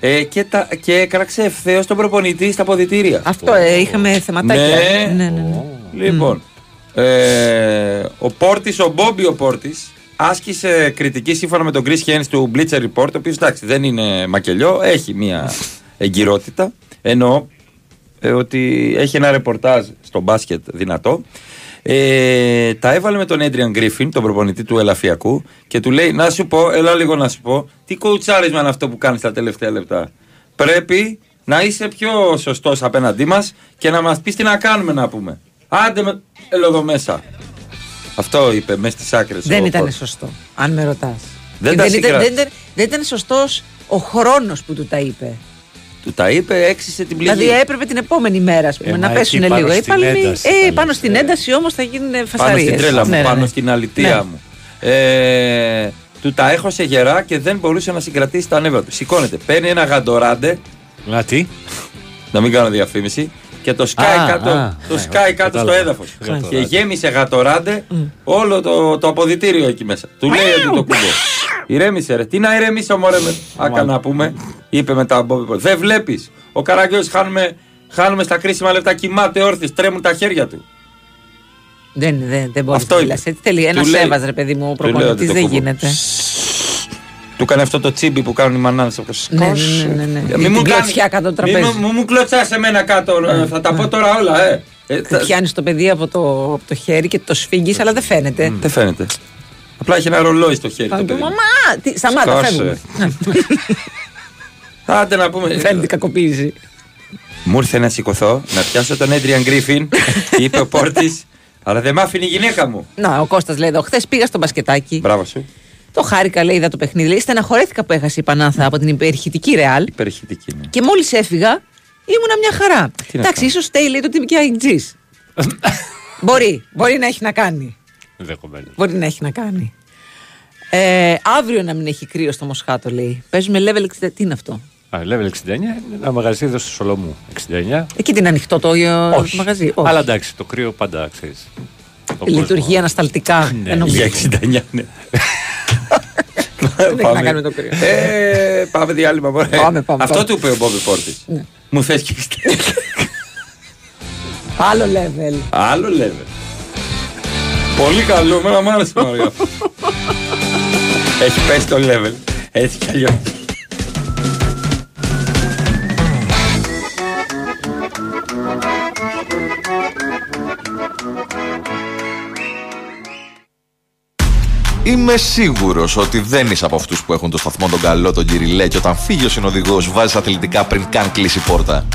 Ε, και, τα, και έκραξε ευθέως τον προπονητή στα ποδητήρια. Αυτό ε, είχαμε θεματάκια. Ναι. ναι, ναι, ναι. Λοιπόν, ε, ο Πόρτης, ο Μπόμπι ο Πόρτης, άσκησε κριτική σύμφωνα με τον Chris Haynes του Bleacher Report, ο οποίος εντάξει δεν είναι μακελιό, έχει μια <laughs> εγκυρότητα. Εννοώ ε, ότι έχει ένα ρεπορτάζ στο μπάσκετ δυνατό. Ε, τα έβαλε με τον Adrian Griffin, τον προπονητή του Ελαφιακού, και του λέει: Να σου πω, έλα λίγο να σου πω, τι κοουτσάρισμα είναι αυτό που κάνεις τα τελευταία λεπτά. Πρέπει να είσαι πιο σωστός απέναντί μας και να μας πεις τι να κάνουμε να πούμε. Άντε με. Έλα εδώ μέσα. Αυτό είπε μέσα στις άκρες. Δεν ήταν σωστό, αν με ρωτάς. Δεν τα δεν, ήταν, συγκράτησε. δεν, ήταν, δεν ήταν σωστός ο χρόνος που του τα είπε. Του τα είπε, έξισε την πληγή. Δηλαδή έπρεπε την επόμενη μέρα ας πούμε, Ε, να μα πέσουν εκεί πάνω λίγο. Ε, στην πάλι μη- ένταση ε, θα πάνω λες, στην ε. ένταση όμως θα γίνουν Πάνω φασαρίες. στην τρέλα μου, Ναι, ναι, πάνω ναι. στην αλητεία Ναι. μου. Ε, του τα έχωσε γερά και δεν μπορούσε να συγκρατήσει τα νεύρα του. Σηκώνεται, παίρνει ένα Gatorade. Να τι; Να μην κάνω διαφήμιση. Και το σκάει Α, κάτω, α, το ναι, σκάει κάτω στο κατάλαβα. έδαφος. Gatorade. Και γέμισε Gatorade όλο το, το αποδητήριο εκεί μέσα. Του λέει ότι το κουμπό. Ηρέμησε ρε. Τι να ηρεμήσω μωρέ με. Άκα να πούμε. Είπε μετά ο Μπόμπι Πόρτις. Δεν βλέπεις. Ο Καραγκιός χάνουμε, χάνουμε στα κρίσιμα λεπτά. Κοιμάται όρθιος. Τρέμουν τα χέρια του. Δεν, δεν, δεν μπορείς Αυτό να είπε. μιλάς έτσι. Θέλει ένας Του λέει- σέβα, ρε παιδί μου. Ο του λέω ότι προπονητής το δεν κουμπώ. γίνεται. Του έκανε αυτό το τσίμπι που κάνουν οι μανάδε. Ναι, ναι, ναι, ναι, ναι. Μη Την μου κάνει- κλωτσιά κάτω το μη τραπέζι. μου- Μου μου κλωτσά εμένα κάτω. ε, Θα τα πω τώρα όλα, ε. Ε, θα- Πιάνει το παιδί από το, από το χέρι και το σφίγγει, αλλά δεν φαίνεται. Δεν φαίνεται. Απλά έχει ένα ρολόι στο χέρι. Θα το του παιδί. πω, Μαμά! Τι, σταμάτα, Σκάσε. φεύγουμε. <laughs> Άντε να πούμε. Φαίνεται κακοποίηση. Μου ήρθε να σηκωθώ, να πιάσω τον Έντριαν Γκρίφιν, <laughs> είπε ο Πόρτης, αλλά δεν μ' άφηνε η γυναίκα μου. Να, ο Κώστας λέει εδώ, χθες πήγα στο μπασκετάκι. Μπράβο σου. Το χάρηκα, λέει, είδα το παιχνίδι. Λέει, στεναχωρέθηκα που έχασε η Πανάθα από την υπερηχητική Ρεάλ. Υπερηχητική, ναι. Και μόλις έφυγα, ήμουνα μια χαρά. να Εντάξει, κάνω. ίσως στέει, λέει, το ότι είμαι και αιγτζή. μπορεί, μπορεί να έχει να κάνει. Ενδεχομένως. Μπορεί να έχει να κάνει. Ε, αύριο να μην έχει κρύο στο Μοσχάτο, λέει. Παίζουμε level 60. Τι είναι αυτό; Α, level 69 είναι ένα μαγαζί εδώ στο Σολομού. 69. Εκεί την ανοιχτό το, ε, Όχι. το μαγαζί. Όχι. Αλλά εντάξει, το κρύο πάντα ξέρεις. Λειτουργεί ανασταλτικά. Ναι, Ενώ- Για 69, ναι. <laughs> Δεν έχει να κάνει με το κρύο. Ε, πάμε διάλειμμα. μωρέ. Πάμε, πάμε, Αυτό πάμε. του είπε ο Μπόμπι Πόρτης. Ναι. Μου θες και Άλλο level. Άλλο level. Πολύ καλό, εμένα μου άρεσε Μαρία. Έχει πέσει το level. Έτσι κι αλλιώ. Είμαι σίγουρος ότι δεν είσαι από αυτούς που έχουν το σταθμό τον καλό, τον κυριλέ, και όταν φύγει ο συνοδηγός βάζεις αθλητικά πριν καν κλείσει η πόρτα.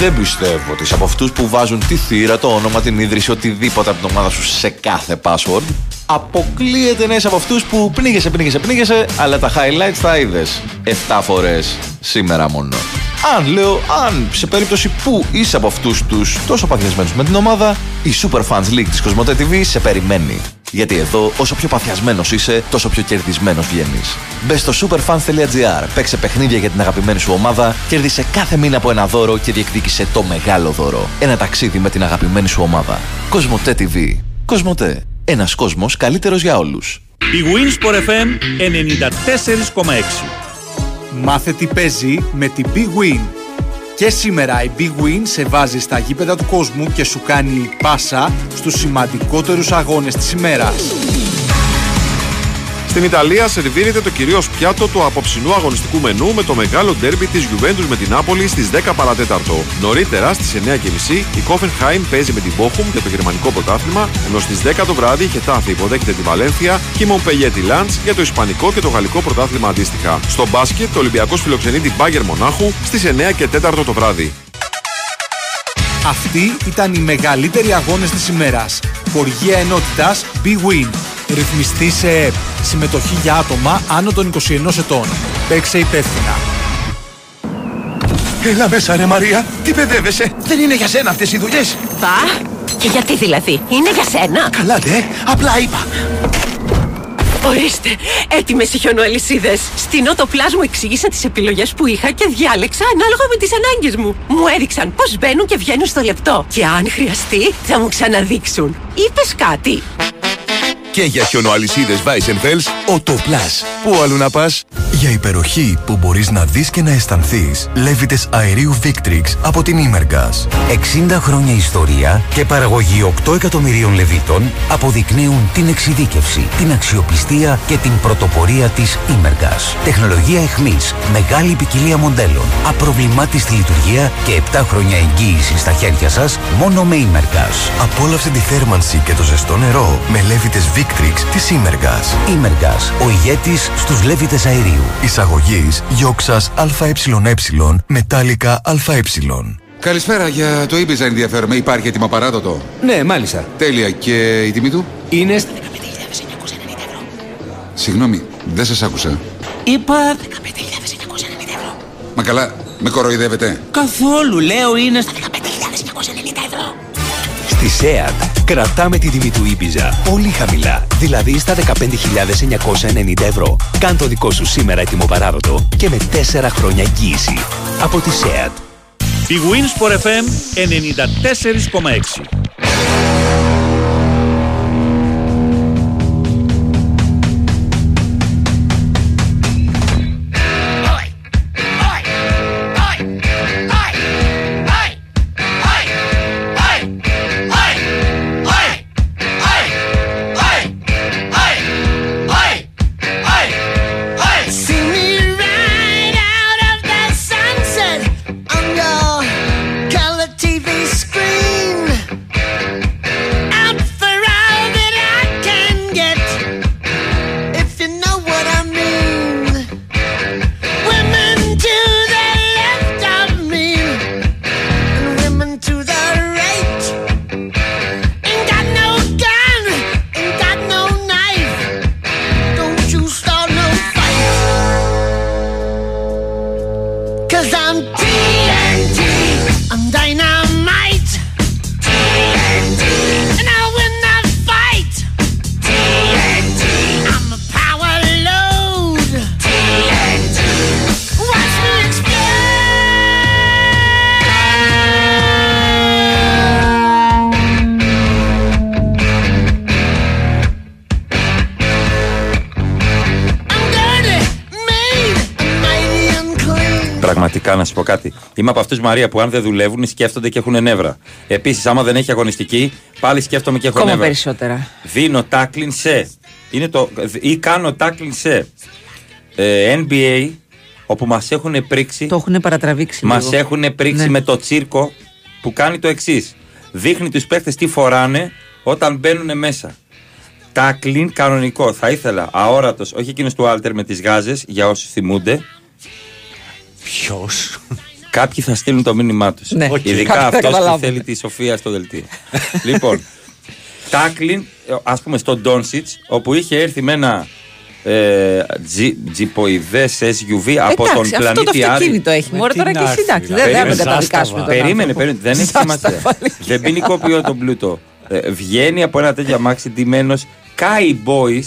Δεν πιστεύω ότι είσαι από αυτούς που βάζουν τη θύρα, το όνομα, την ίδρυση, οτιδήποτε από την ομάδα σου σε κάθε password. Αποκλείεται να είσαι από αυτούς που πνίγεσαι, πνίγεσαι, πνίγεσαι, αλλά τα highlights τα είδες 7 φορές σήμερα μόνο. Αν λέω, αν σε περίπτωση που είσαι από αυτούς τους τόσο παθιασμένους με την ομάδα, η Super Fans League της Κοσμοτέ TV σε περιμένει. Γιατί εδώ, όσο πιο παθιασμένος είσαι, τόσο πιο κερδισμένος βγαίνεις. Μπες στο superfans.gr, παίξε παιχνίδια για την αγαπημένη σου ομάδα, κέρδισε κάθε μήνα από ένα δώρο και διεκδίκησε το μεγάλο δώρο. Ένα ταξίδι με την αγαπημένη σου ομάδα. Κοσμοτέ TV. Κοσμοτέ. Ένας κόσμος καλύτερος για όλους. Η Winsport FM 94,6. Μάθε τι παίζει με την Big Win. Και σήμερα η Big Win σε βάζει στα γήπεδα του κόσμου και σου κάνει πάσα στους σημαντικότερους αγώνες της ημέρας. Στην Ιταλία σερβίρεται το κυρίως πιάτο του απόψινού αγωνιστικού μενού με το μεγάλο ντέρμπι της Juventus με την Νάπολη στις 10 παρατέταρτο. Νωρίτερα στις 9.30 η Κόφενχάιμ παίζει με την Bochum για το γερμανικό πρωτάθλημα, ενώ στις 10 το βράδυ η Χετάφη υποδέχεται τη Βαλένθια και η Μομπελιέ τη Λάντς για το ισπανικό και το γαλλικό πρωτάθλημα αντίστοιχα. Στο μπάσκετ, το Ολυμπιακός φιλοξενεί την Μπάγκερ Μονάχου στις 9 και 4 το βράδυ. Αυτοί ήταν οι μεγαλύτεροι αγώνες της ημέρας. Χοργία ενότητας Big Win. Ρυθμιστή σε ΕΠ. Συμμετοχή για άτομα άνω των 21 ετών. Παίξε υπεύθυνα. Έλα μέσα ρε Μαρία, τι παιδεύεσαι; Δεν είναι για σένα αυτές οι δουλειές. Πα, και γιατί δηλαδή, είναι για σένα. Καλά ναι, απλά είπα. Ορίστε, έτοιμες οι χιονοαλυσίδε. Στην Ότο Plus μου εξήγησαν τις επιλογές που είχα και διάλεξα ανάλογα με τις ανάγκες μου. Μου έδειξαν πώς μπαίνουν και βγαίνουν στο λεπτό. Και αν χρειαστεί, θα μου ξαναδείξουν. Είπες κάτι. Και για χιονοαλυσίδες Weissenfels, ο το Plus. Πού αλλού να πας; Για υπεροχή που μπορείς να δεις και να αισθανθείς, λέβητες αερίου Victrix από την Imergas. 60 χρόνια ιστορία και παραγωγή 8 εκατομμυρίων λεβίτων αποδεικνύουν την εξειδίκευση, την αξιοπιστία και την πρωτοπορία της Imergas. Τεχνολογία εχμής, μεγάλη ποικιλία μοντέλων, απροβλημάτιστη λειτουργία και 7 χρόνια εγγύηση στα χέρια σας μόνο με Imergas. Απόλαυσε τη θέρμανση και το ζεστό νερό με λέβητες Victrix της Imergas. Imergas, ο ηγέτης στους λέβητες αερίου. Εισαγωγής Γιόξας ΑΕ Μετάλλικα ΑΕ. Καλησπέρα, για το Ibiza ενδιαφέρομαι. Υπάρχει έτοιμο παράδοτο. Ναι, μάλιστα. Τέλεια. Και η τιμή του; Είναι στα Συγγνώμη, δεν σας άκουσα. Είπα Μα καλά, με κοροϊδεύετε. καθόλου, λέω είναι στα Στη ΣΕΑΤ κρατάμε τη τιμή του Ήπιζα πολύ χαμηλά, δηλαδή στα 15.990 ευρώ. Κάν το δικό σου σήμερα έτοιμο παράδοτο και με 4 χρόνια εγγύηση. Από τη ΣΕΑΤ. Η Winsport FM 94,6. Είμαι από αυτούς Μαρία που αν δεν δουλεύουν σκέφτονται και έχουν νεύρα. Επίσης, άμα δεν έχει αγωνιστική, πάλι σκέφτομαι και έχω Ακόμα νεύρα. περισσότερα. Δίνω τάκλιν σε. Είναι το, ή κάνω τάκλιν σε. Ε, NBA, όπου μας έχουν πρίξει. Το έχουν παρατραβήξει. Μας λίγο. έχουν πρίξει Ναι. με το τσίρκο που κάνει το εξής. Δείχνει τους παίχτε τι φοράνε όταν μπαίνουν μέσα. Τάκλιν κανονικό. Θα ήθελα αόρατος, όχι εκείνος του Άλτερ με τις γάζες, για όσους θυμούνται. Ποιος; Κάποιοι θα στείλουν το μήνυμά τους. Ναι. Οκ. Ειδικά Κάποιοι θα αυτός που καταλάβουν. θέλει τη Σοφία στο δελτίο. <laughs> λοιπόν, τάκλιν, ας πούμε στον Ντόνσιτς, όπου είχε έρθει με ένα ε, τζιποειδές SUV από τον Εντάξει, αυτό το πλανήτη Άρη. αυτοκίνητο έχει. Μωρέ τώρα και εσύ εντάξει. Δεν δεν θα καταδικάσουμε τον Περίμενε, άνθρωπο. περίμενε. Δεν έχει Ζάστα σημασία. πάλι. Δεν ποινικοποιώ τον πλούτο. Ε, βγαίνει από ένα τέτοιο αμάξι ντυμένος Sky Boys.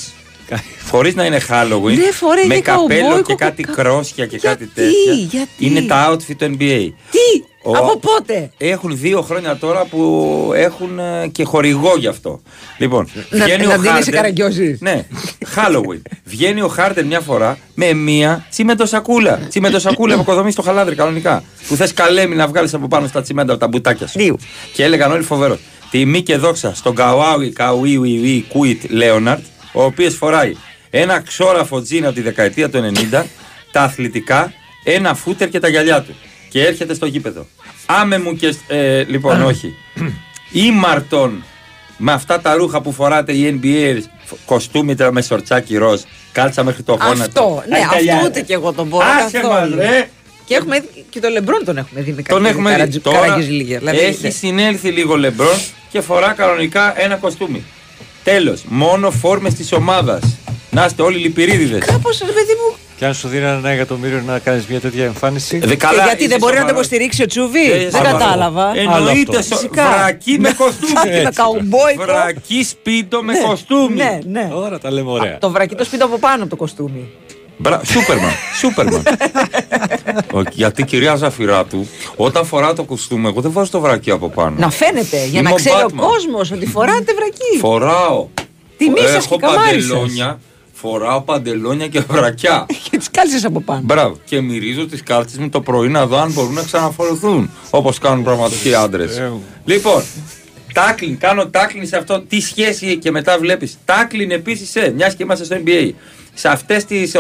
Χωρίς να είναι Halloween. Ναι, φοράει με και καπέλο καουμπόι, και κάτι κρόσια και κάτι Γιατί, τέτοια. γιατί; Είναι τα outfit του NBA. Τι, Ο- από πότε; Έχουν δύο χρόνια τώρα που έχουν ε, και χορηγό γι' αυτό. Λοιπόν, Να- βγαίνει να ο δίνει σε Harden- καραγκιόζης. Ναι, Halloween. βγαίνει ο Χάρτερ μια φορά με μία τσιμεντοσακούλα. Τσιμεντοσακούλα από κοδομή στο χαλάδρι κανονικά. Που θες καλέμι να βγάλεις από πάνω στα τσιμέντα από τα μπουτάκια σου. Και έλεγαν όλοι φοβερό. Τιμή και δόξα στον Καουάουι Καουίουι Κουίτ Λέοναρτ, ο οποίος φοράει ένα ξόραφο τζιν από τη δεκαετία του 90, τα αθλητικά, ένα φούτερ και τα γυαλιά του. Και έρχεται στο γήπεδο. Άμε μου και. ε, λοιπόν, όχι. Ήμαρτον με αυτά τα ρούχα που φοράτε οι NBA, κοστούμι τώρα με σορτσάκι ροζ, κάλτσα μέχρι το γόνατο. Αυτό, ναι, Αγκαλιά. αυτό ούτε και εγώ τον μπορώ Άσε καθόλου. μας, ρε. Και έχουμε δει και τον Λεμπρόν τον έχουμε δει με Τον κάτι έχουμε δει. καρατζ- Τώρα καραγκιουζιλίγια. Δηλαδή, έχει ναι. συνέλθει λίγο λεμπρόν και φορά κανονικά ένα κοστούμι. Τέλος. Μόνο φόρμες της ομάδας. Να είστε όλοι λυπηρίδιδες. Κάπως ρε παιδί μου. Και αν σου δίνανε ένα εκατομμύριο να κάνεις μια τέτοια εμφάνιση. Δε καλά, Και γιατί είσαι δεν μπορεί να το σοβαρός. υποστηρίξει ο Τσούβι. Ε, Δεν σοβαρός. κατάλαβα. Εννοείται σο... Φυσικά. βρακί με <laughs> κοστούμι. Βρακί με Έτσι. καουμπόικο. Βρακί σπίτο με Ναι, κοστούμι. Ναι, ναι. Τώρα τα λέμε ωραία. Το βρακί το σπίτι από πάνω από το κοστούμι. Μπρα... Σούπερμαν. Σούπερμαν. <laughs> Ο- Γιατί κυρία Ζαφυράτου, όταν φορά το κοστούμι, εγώ δεν βάζω το βρακί από πάνω. Να φαίνεται για Είμαι να ο ξέρει ο Batman. κόσμος ότι φοράτε βρακί. Φοράω. Τιμή σας Έχω και καμάρι σας. παντελόνια. Φοράω παντελόνια και βρακιά. <laughs> Και τις κάλσε από πάνω. Μπράβο. Και μυρίζω τις κάλτσες μου το πρωί να δω αν μπορούν να ξαναφορεθούν. Όπως κάνουν πραγματικοί άντρες. λοιπόν, τάκλιν, κάνω τάκλιν σε αυτό. Τι σχέση και μετά βλέπεις. Τάκλιν επίσης σε, μιας και είμαστε στο NBA. Σε αυτές τις, ε,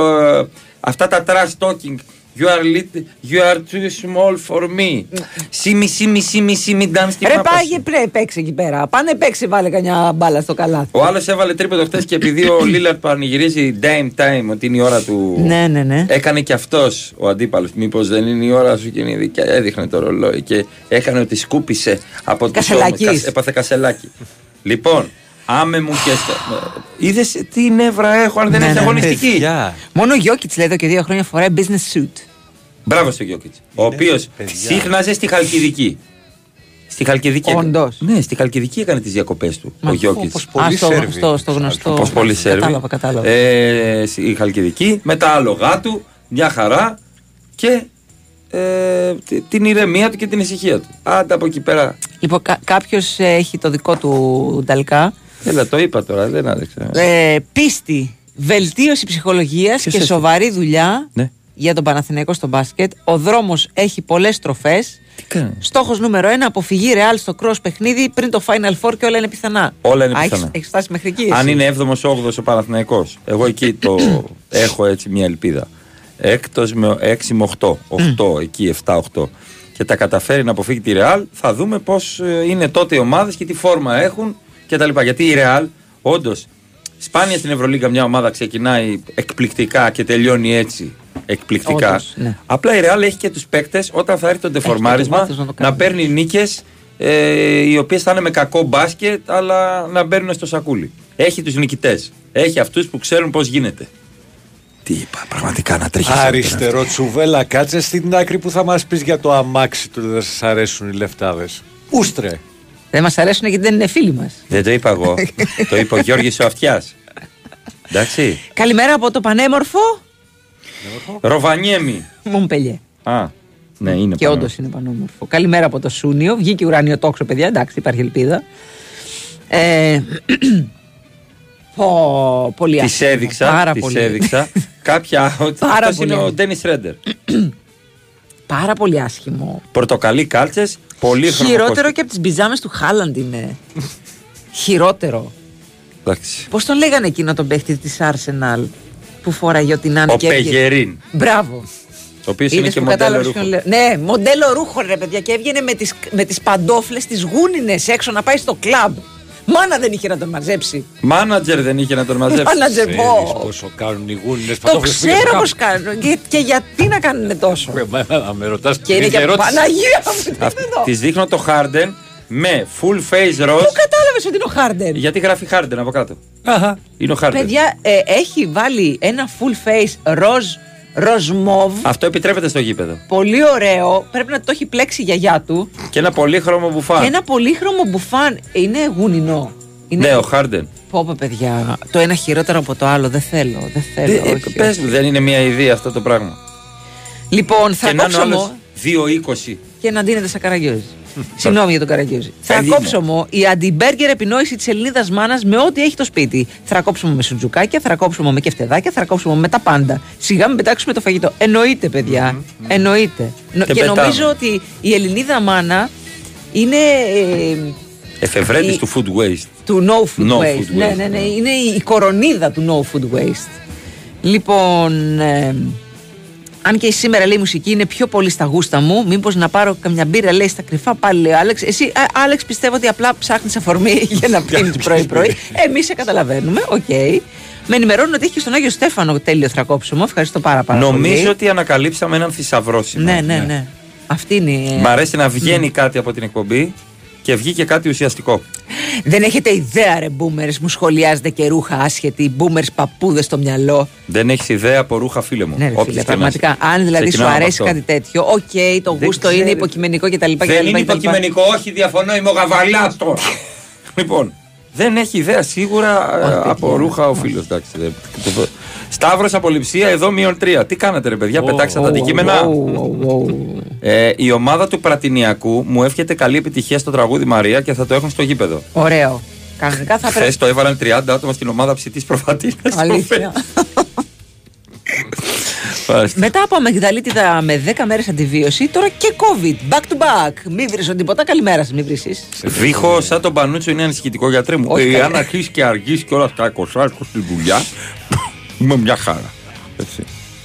αυτά τα trash talking. You are, lit, you are too small for me. Σίμι, σίμι, σίμι, σίμι, dance στη Ρε μάπας σου. πάγε πρέ, παίξει εκεί πέρα. Πάνε παίξει, βάλε κανιά μπάλα στο καλάθι. Ο άλλος έβαλε τρίποντο χθες και επειδή ο <coughs> Λίλαρτ πανηγυρίζει dame time ότι είναι η ώρα του. Ναι, ναι, ναι. Έκανε και αυτός ο αντίπαλος. Μήπως δεν είναι η ώρα σου και είναι η δικιά. Έδειχνε το ρολόι και έκανε ότι σκούπισε από το Κασελάκης. σώμα. Κας- Έπαθε κασελάκι. λοιπόν, άμε μου και. Είδες τι νεύρα έχω αν δεν Ναι, έχεις ναι, ναι. αγωνιστική; Μόνο ο Γιώκητς λέει εδώ και δύο χρόνια φοράει business suit. Μπράβο στο Γιώκητς. Ο οποίος σύχναζε στη Χαλκιδική. Στη Χαλκιδική. έκανε- Όντως. Ναι, στη Χαλκιδική έκανε τις διακοπές του. Μα, ο Γιώκητς. όπως πολλοί Α, στο- Σέρβοι. στο- στο γνωστό. Όπω πολλοί Σέρβοι. Κατάλαβα, κατάλαβα. Ε, η Χαλκιδική, με τα άλογά του, μια χαρά και ε, τη- την ηρεμία του και την ησυχία του. Άντε από εκεί πέρα. Λοιπόν, κα- κάποιος έχει το δικό του νταλκά. Έλα, το είπα τώρα, δεν άδειξα. Ε, πίστη, βελτίωση ψυχολογίας και έστω; σοβαρή δουλειά Ναι. για τον Παναθηναϊκό στο μπάσκετ. Ο δρόμος έχει πολλές στροφές. κάνεις; Στόχος νούμερο 1, αποφυγή ρεάλ στο cross παιχνίδι πριν το Final Four και όλα είναι πιθανά. Όλα είναι Α, πιθανά. έχεις- έχεις φτάσει μέχρι εκεί. Αν εσύ; είναι 7ο-8ο ο Παναθηναϊκός Εγώ εκεί το <coughs> έχω έτσι μια ελπίδα. Έκτος με 6 με 8. 8 εκεί, 7-8. Και τα καταφέρει να αποφύγει τη Ρεάλ, θα δούμε πώς είναι τότε οι ομάδες και τι φόρμα έχουν κτλ. Γιατί η Ρεάλ, όντως, σπάνια στην Ευρωλίγκα μια ομάδα ξεκινάει εκπληκτικά και τελειώνει έτσι. Εκπληκτικά. Όντως, ναι. Απλά η Ρεάλ έχει και τους παίκτες όταν θα έρθει το ντεφορμάρισμα βάθος να το να, κάνει. παίρνει νίκες ε, οι οποίες θα είναι με κακό μπάσκετ, αλλά να μπαίνουν στο σακούλι. Έχει τους νικητές. Έχει αυτούς που ξέρουν πώς γίνεται. Τι είπα, πραγματικά να τρέχει. Αριστερό τσουβέλα, κάτσε στην άκρη που θα μας πεις για το αμάξι του. Δεν σας αρέσουν οι λεφτάδες. Ούστρε. Δεν μας αρέσουν γιατί δεν είναι φίλοι μας. Δεν το είπα εγώ. <laughs> το είπε ο Γιώργης ο Αυτιάς. Εντάξει. Καλημέρα από το πανέμορφο Ροβανιέμι. Μομπελιέ. Α, ναι, είναι Και πάνω. όντως είναι πανόμορφο. Καλημέρα από το Σούνιο. Βγήκε ουράνιο τόξο, παιδιά. Εντάξει, υπάρχει ελπίδα. Ε, <clears throat> πω, πολύ Τη άσχημο. έδειξα. Πάρα Της πολύ. έδειξα. <laughs> Κάποια. Πάρα Αυτός είναι πολύ. ο Ντένις Ρέντερ. <clears throat> Πάρα πολύ άσχημο. Πορτοκαλί κάλτσες. Πολύ Χειρότερο και από τις μπιζάμες του Χάλαντ είναι. Χειρότερο. Εντάξει. Πώς τον λέγανε εκείνο τον παίχτη της Arsenal που φοράγε ό,τι να είναι Ο και έβγαινε- Πεγερίν. Μπράβο. Ο οποίος είναι Είδες και που μοντέλο κατάλαβες ρούχο. ποιον λέω. Ναι, μοντέλο ρούχο ρε παιδιά και έβγαινε με τις, με τις παντόφλες τις γούνινες έξω να πάει στο κλαμπ. Μάνα δεν είχε να τον μαζέψει. Μάνατζερ δεν είχε να τον μαζέψει. Μάνατζερ, Ξέρεις πω. πόσο κάνουν οι γούνινες Το παντόφλες που είναι ξέρω στο πως κάνουν και, και γιατί να κάνουν τόσο. κάμπο. Μα, Με ρωτάς Και είναι την και ερώτηση. Παναγία μου. τι είναι εδώ. Της δείχνω το Harden με full face ροζ. Πού κατάλαβες πιστεύει ότι είναι ο Χάρντεν; Γιατί γράφει Χάρντεν από κάτω. Αχα. Είναι ο Χάρντεν. Παιδιά, ε, έχει βάλει ένα full face ροζ, ροζ μοβ. Αυτό επιτρέπεται στο γήπεδο. Πολύ ωραίο. Πρέπει να το έχει πλέξει η γιαγιά του. Και ένα πολύχρωμο μπουφάν. Και ένα πολύχρωμο μπουφάν. Είναι γουνινό. Είναι... Ναι, ο Χάρντεν. Πω, πω, παιδιά. Το ένα χειρότερο από το άλλο. Δεν θέλω. Δεν θέλω. Ε, όχι, Πες μου, δεν είναι μια ιδέα αυτό το πράγμα. Λοιπόν, θα και να είναι ο κόψω άλλος μου 2-20. και να ντύνεται σαν καραγκιόζη. <laughs> Συγγνώμη για τον καραγκιόζη. Θα Παιδί μου. κόψω μου η αντιμπέργκερ επινόηση της Ελληνίδας μάνας με ό,τι έχει το σπίτι. Θα κόψουμε με σουτζουκάκια, θα κόψουμε με κεφτεδάκια, θα κόψουμε με τα πάντα. Σιγά μην πετάξουμε το φαγητό. Εννοείται, παιδιά. Εννοείται. Νο- Και Και, πετάμε. νομίζω ότι η Ελληνίδα μάνα είναι ε, Εφευρέτης Η- του food waste. του no food No waste. food Ναι, waste. ναι, ναι. Είναι η κορονίδα του no food waste. Λοιπόν, ε, αν και σήμερα λέει η μουσική είναι πιο πολύ στα γούστα μου, μήπως να πάρω καμιά μπύρα λέει στα κρυφά πάλι λέει ο Άλεξ. Εσύ, α, Άλεξ, πιστεύω ότι απλά ψάχνεις αφορμή <laughs> για να πίνεις πρωί-πρωί. Εμείς σε καταλαβαίνουμε, οκ. Με ενημερώνουν ότι έχει και στον Άγιο Στέφανο τέλειο θρακόψιμο. Ευχαριστώ πάρα, πάρα πολύ. Νομίζω ότι ανακαλύψαμε έναν θησαυρό σήμερα. Ναι, ναι, ναι. Αυτή είναι. η- Μ' αρέσει να βγαίνει κάτι από την εκπομπή και βγήκε κάτι ουσιαστικό. Δεν έχετε ιδέα, ρε boomers, μου σχολιάζετε και ρούχα άσχετοι, boomers παππούδες στο μυαλό. Δεν έχεις ιδέα από ρούχα, φίλε μου. Ναι, ρε Όποιος φίλε, και να πραγματικά. είσαι. Αν δηλαδή σου Ξεκινάμε από αρέσει αυτό. κάτι τέτοιο, οκ, το Δεν γούστο είναι ξέρει. υποκειμενικό κτλ. Δεν είναι υποκειμενικό, όχι, διαφωνώ, είμαι ο Γαβαλάτος. <laughs> λοιπόν, δεν έχει ιδέα σίγουρα ε, από ρούχα ο φίλος. Σταύρος απολυψία εδώ μείον τρία. Τι κάνατε, ρε παιδιά, πετάξατε τα αντικείμενα; Ε, η ομάδα του Πρατινιακού μου εύχεται καλή επιτυχία στο τραγούδι Μαρία και θα το έχουν στο γήπεδο. Ωραίο. Κανονικά θα Χθες πρέπει. το έβαλαν 30 άτομα στην ομάδα ψητής προφατίνα. Αλήθεια. <laughs> Μετά από αμυγδαλίτιδα με 10 μέρες αντιβίωση, τώρα και COVID. Back to back. Μην βρεις τίποτα. Καλημέρα σας, μην βρεις. Βήχω σαν τον Πανούτσο είναι ανησυχητικό γιατρέ μου. Όχι, Ε, καλέ. αν αρχίσεις και αργήσει και όλα αυτά 20 στη δουλειά, είμαι μια χαρά. Έτσι.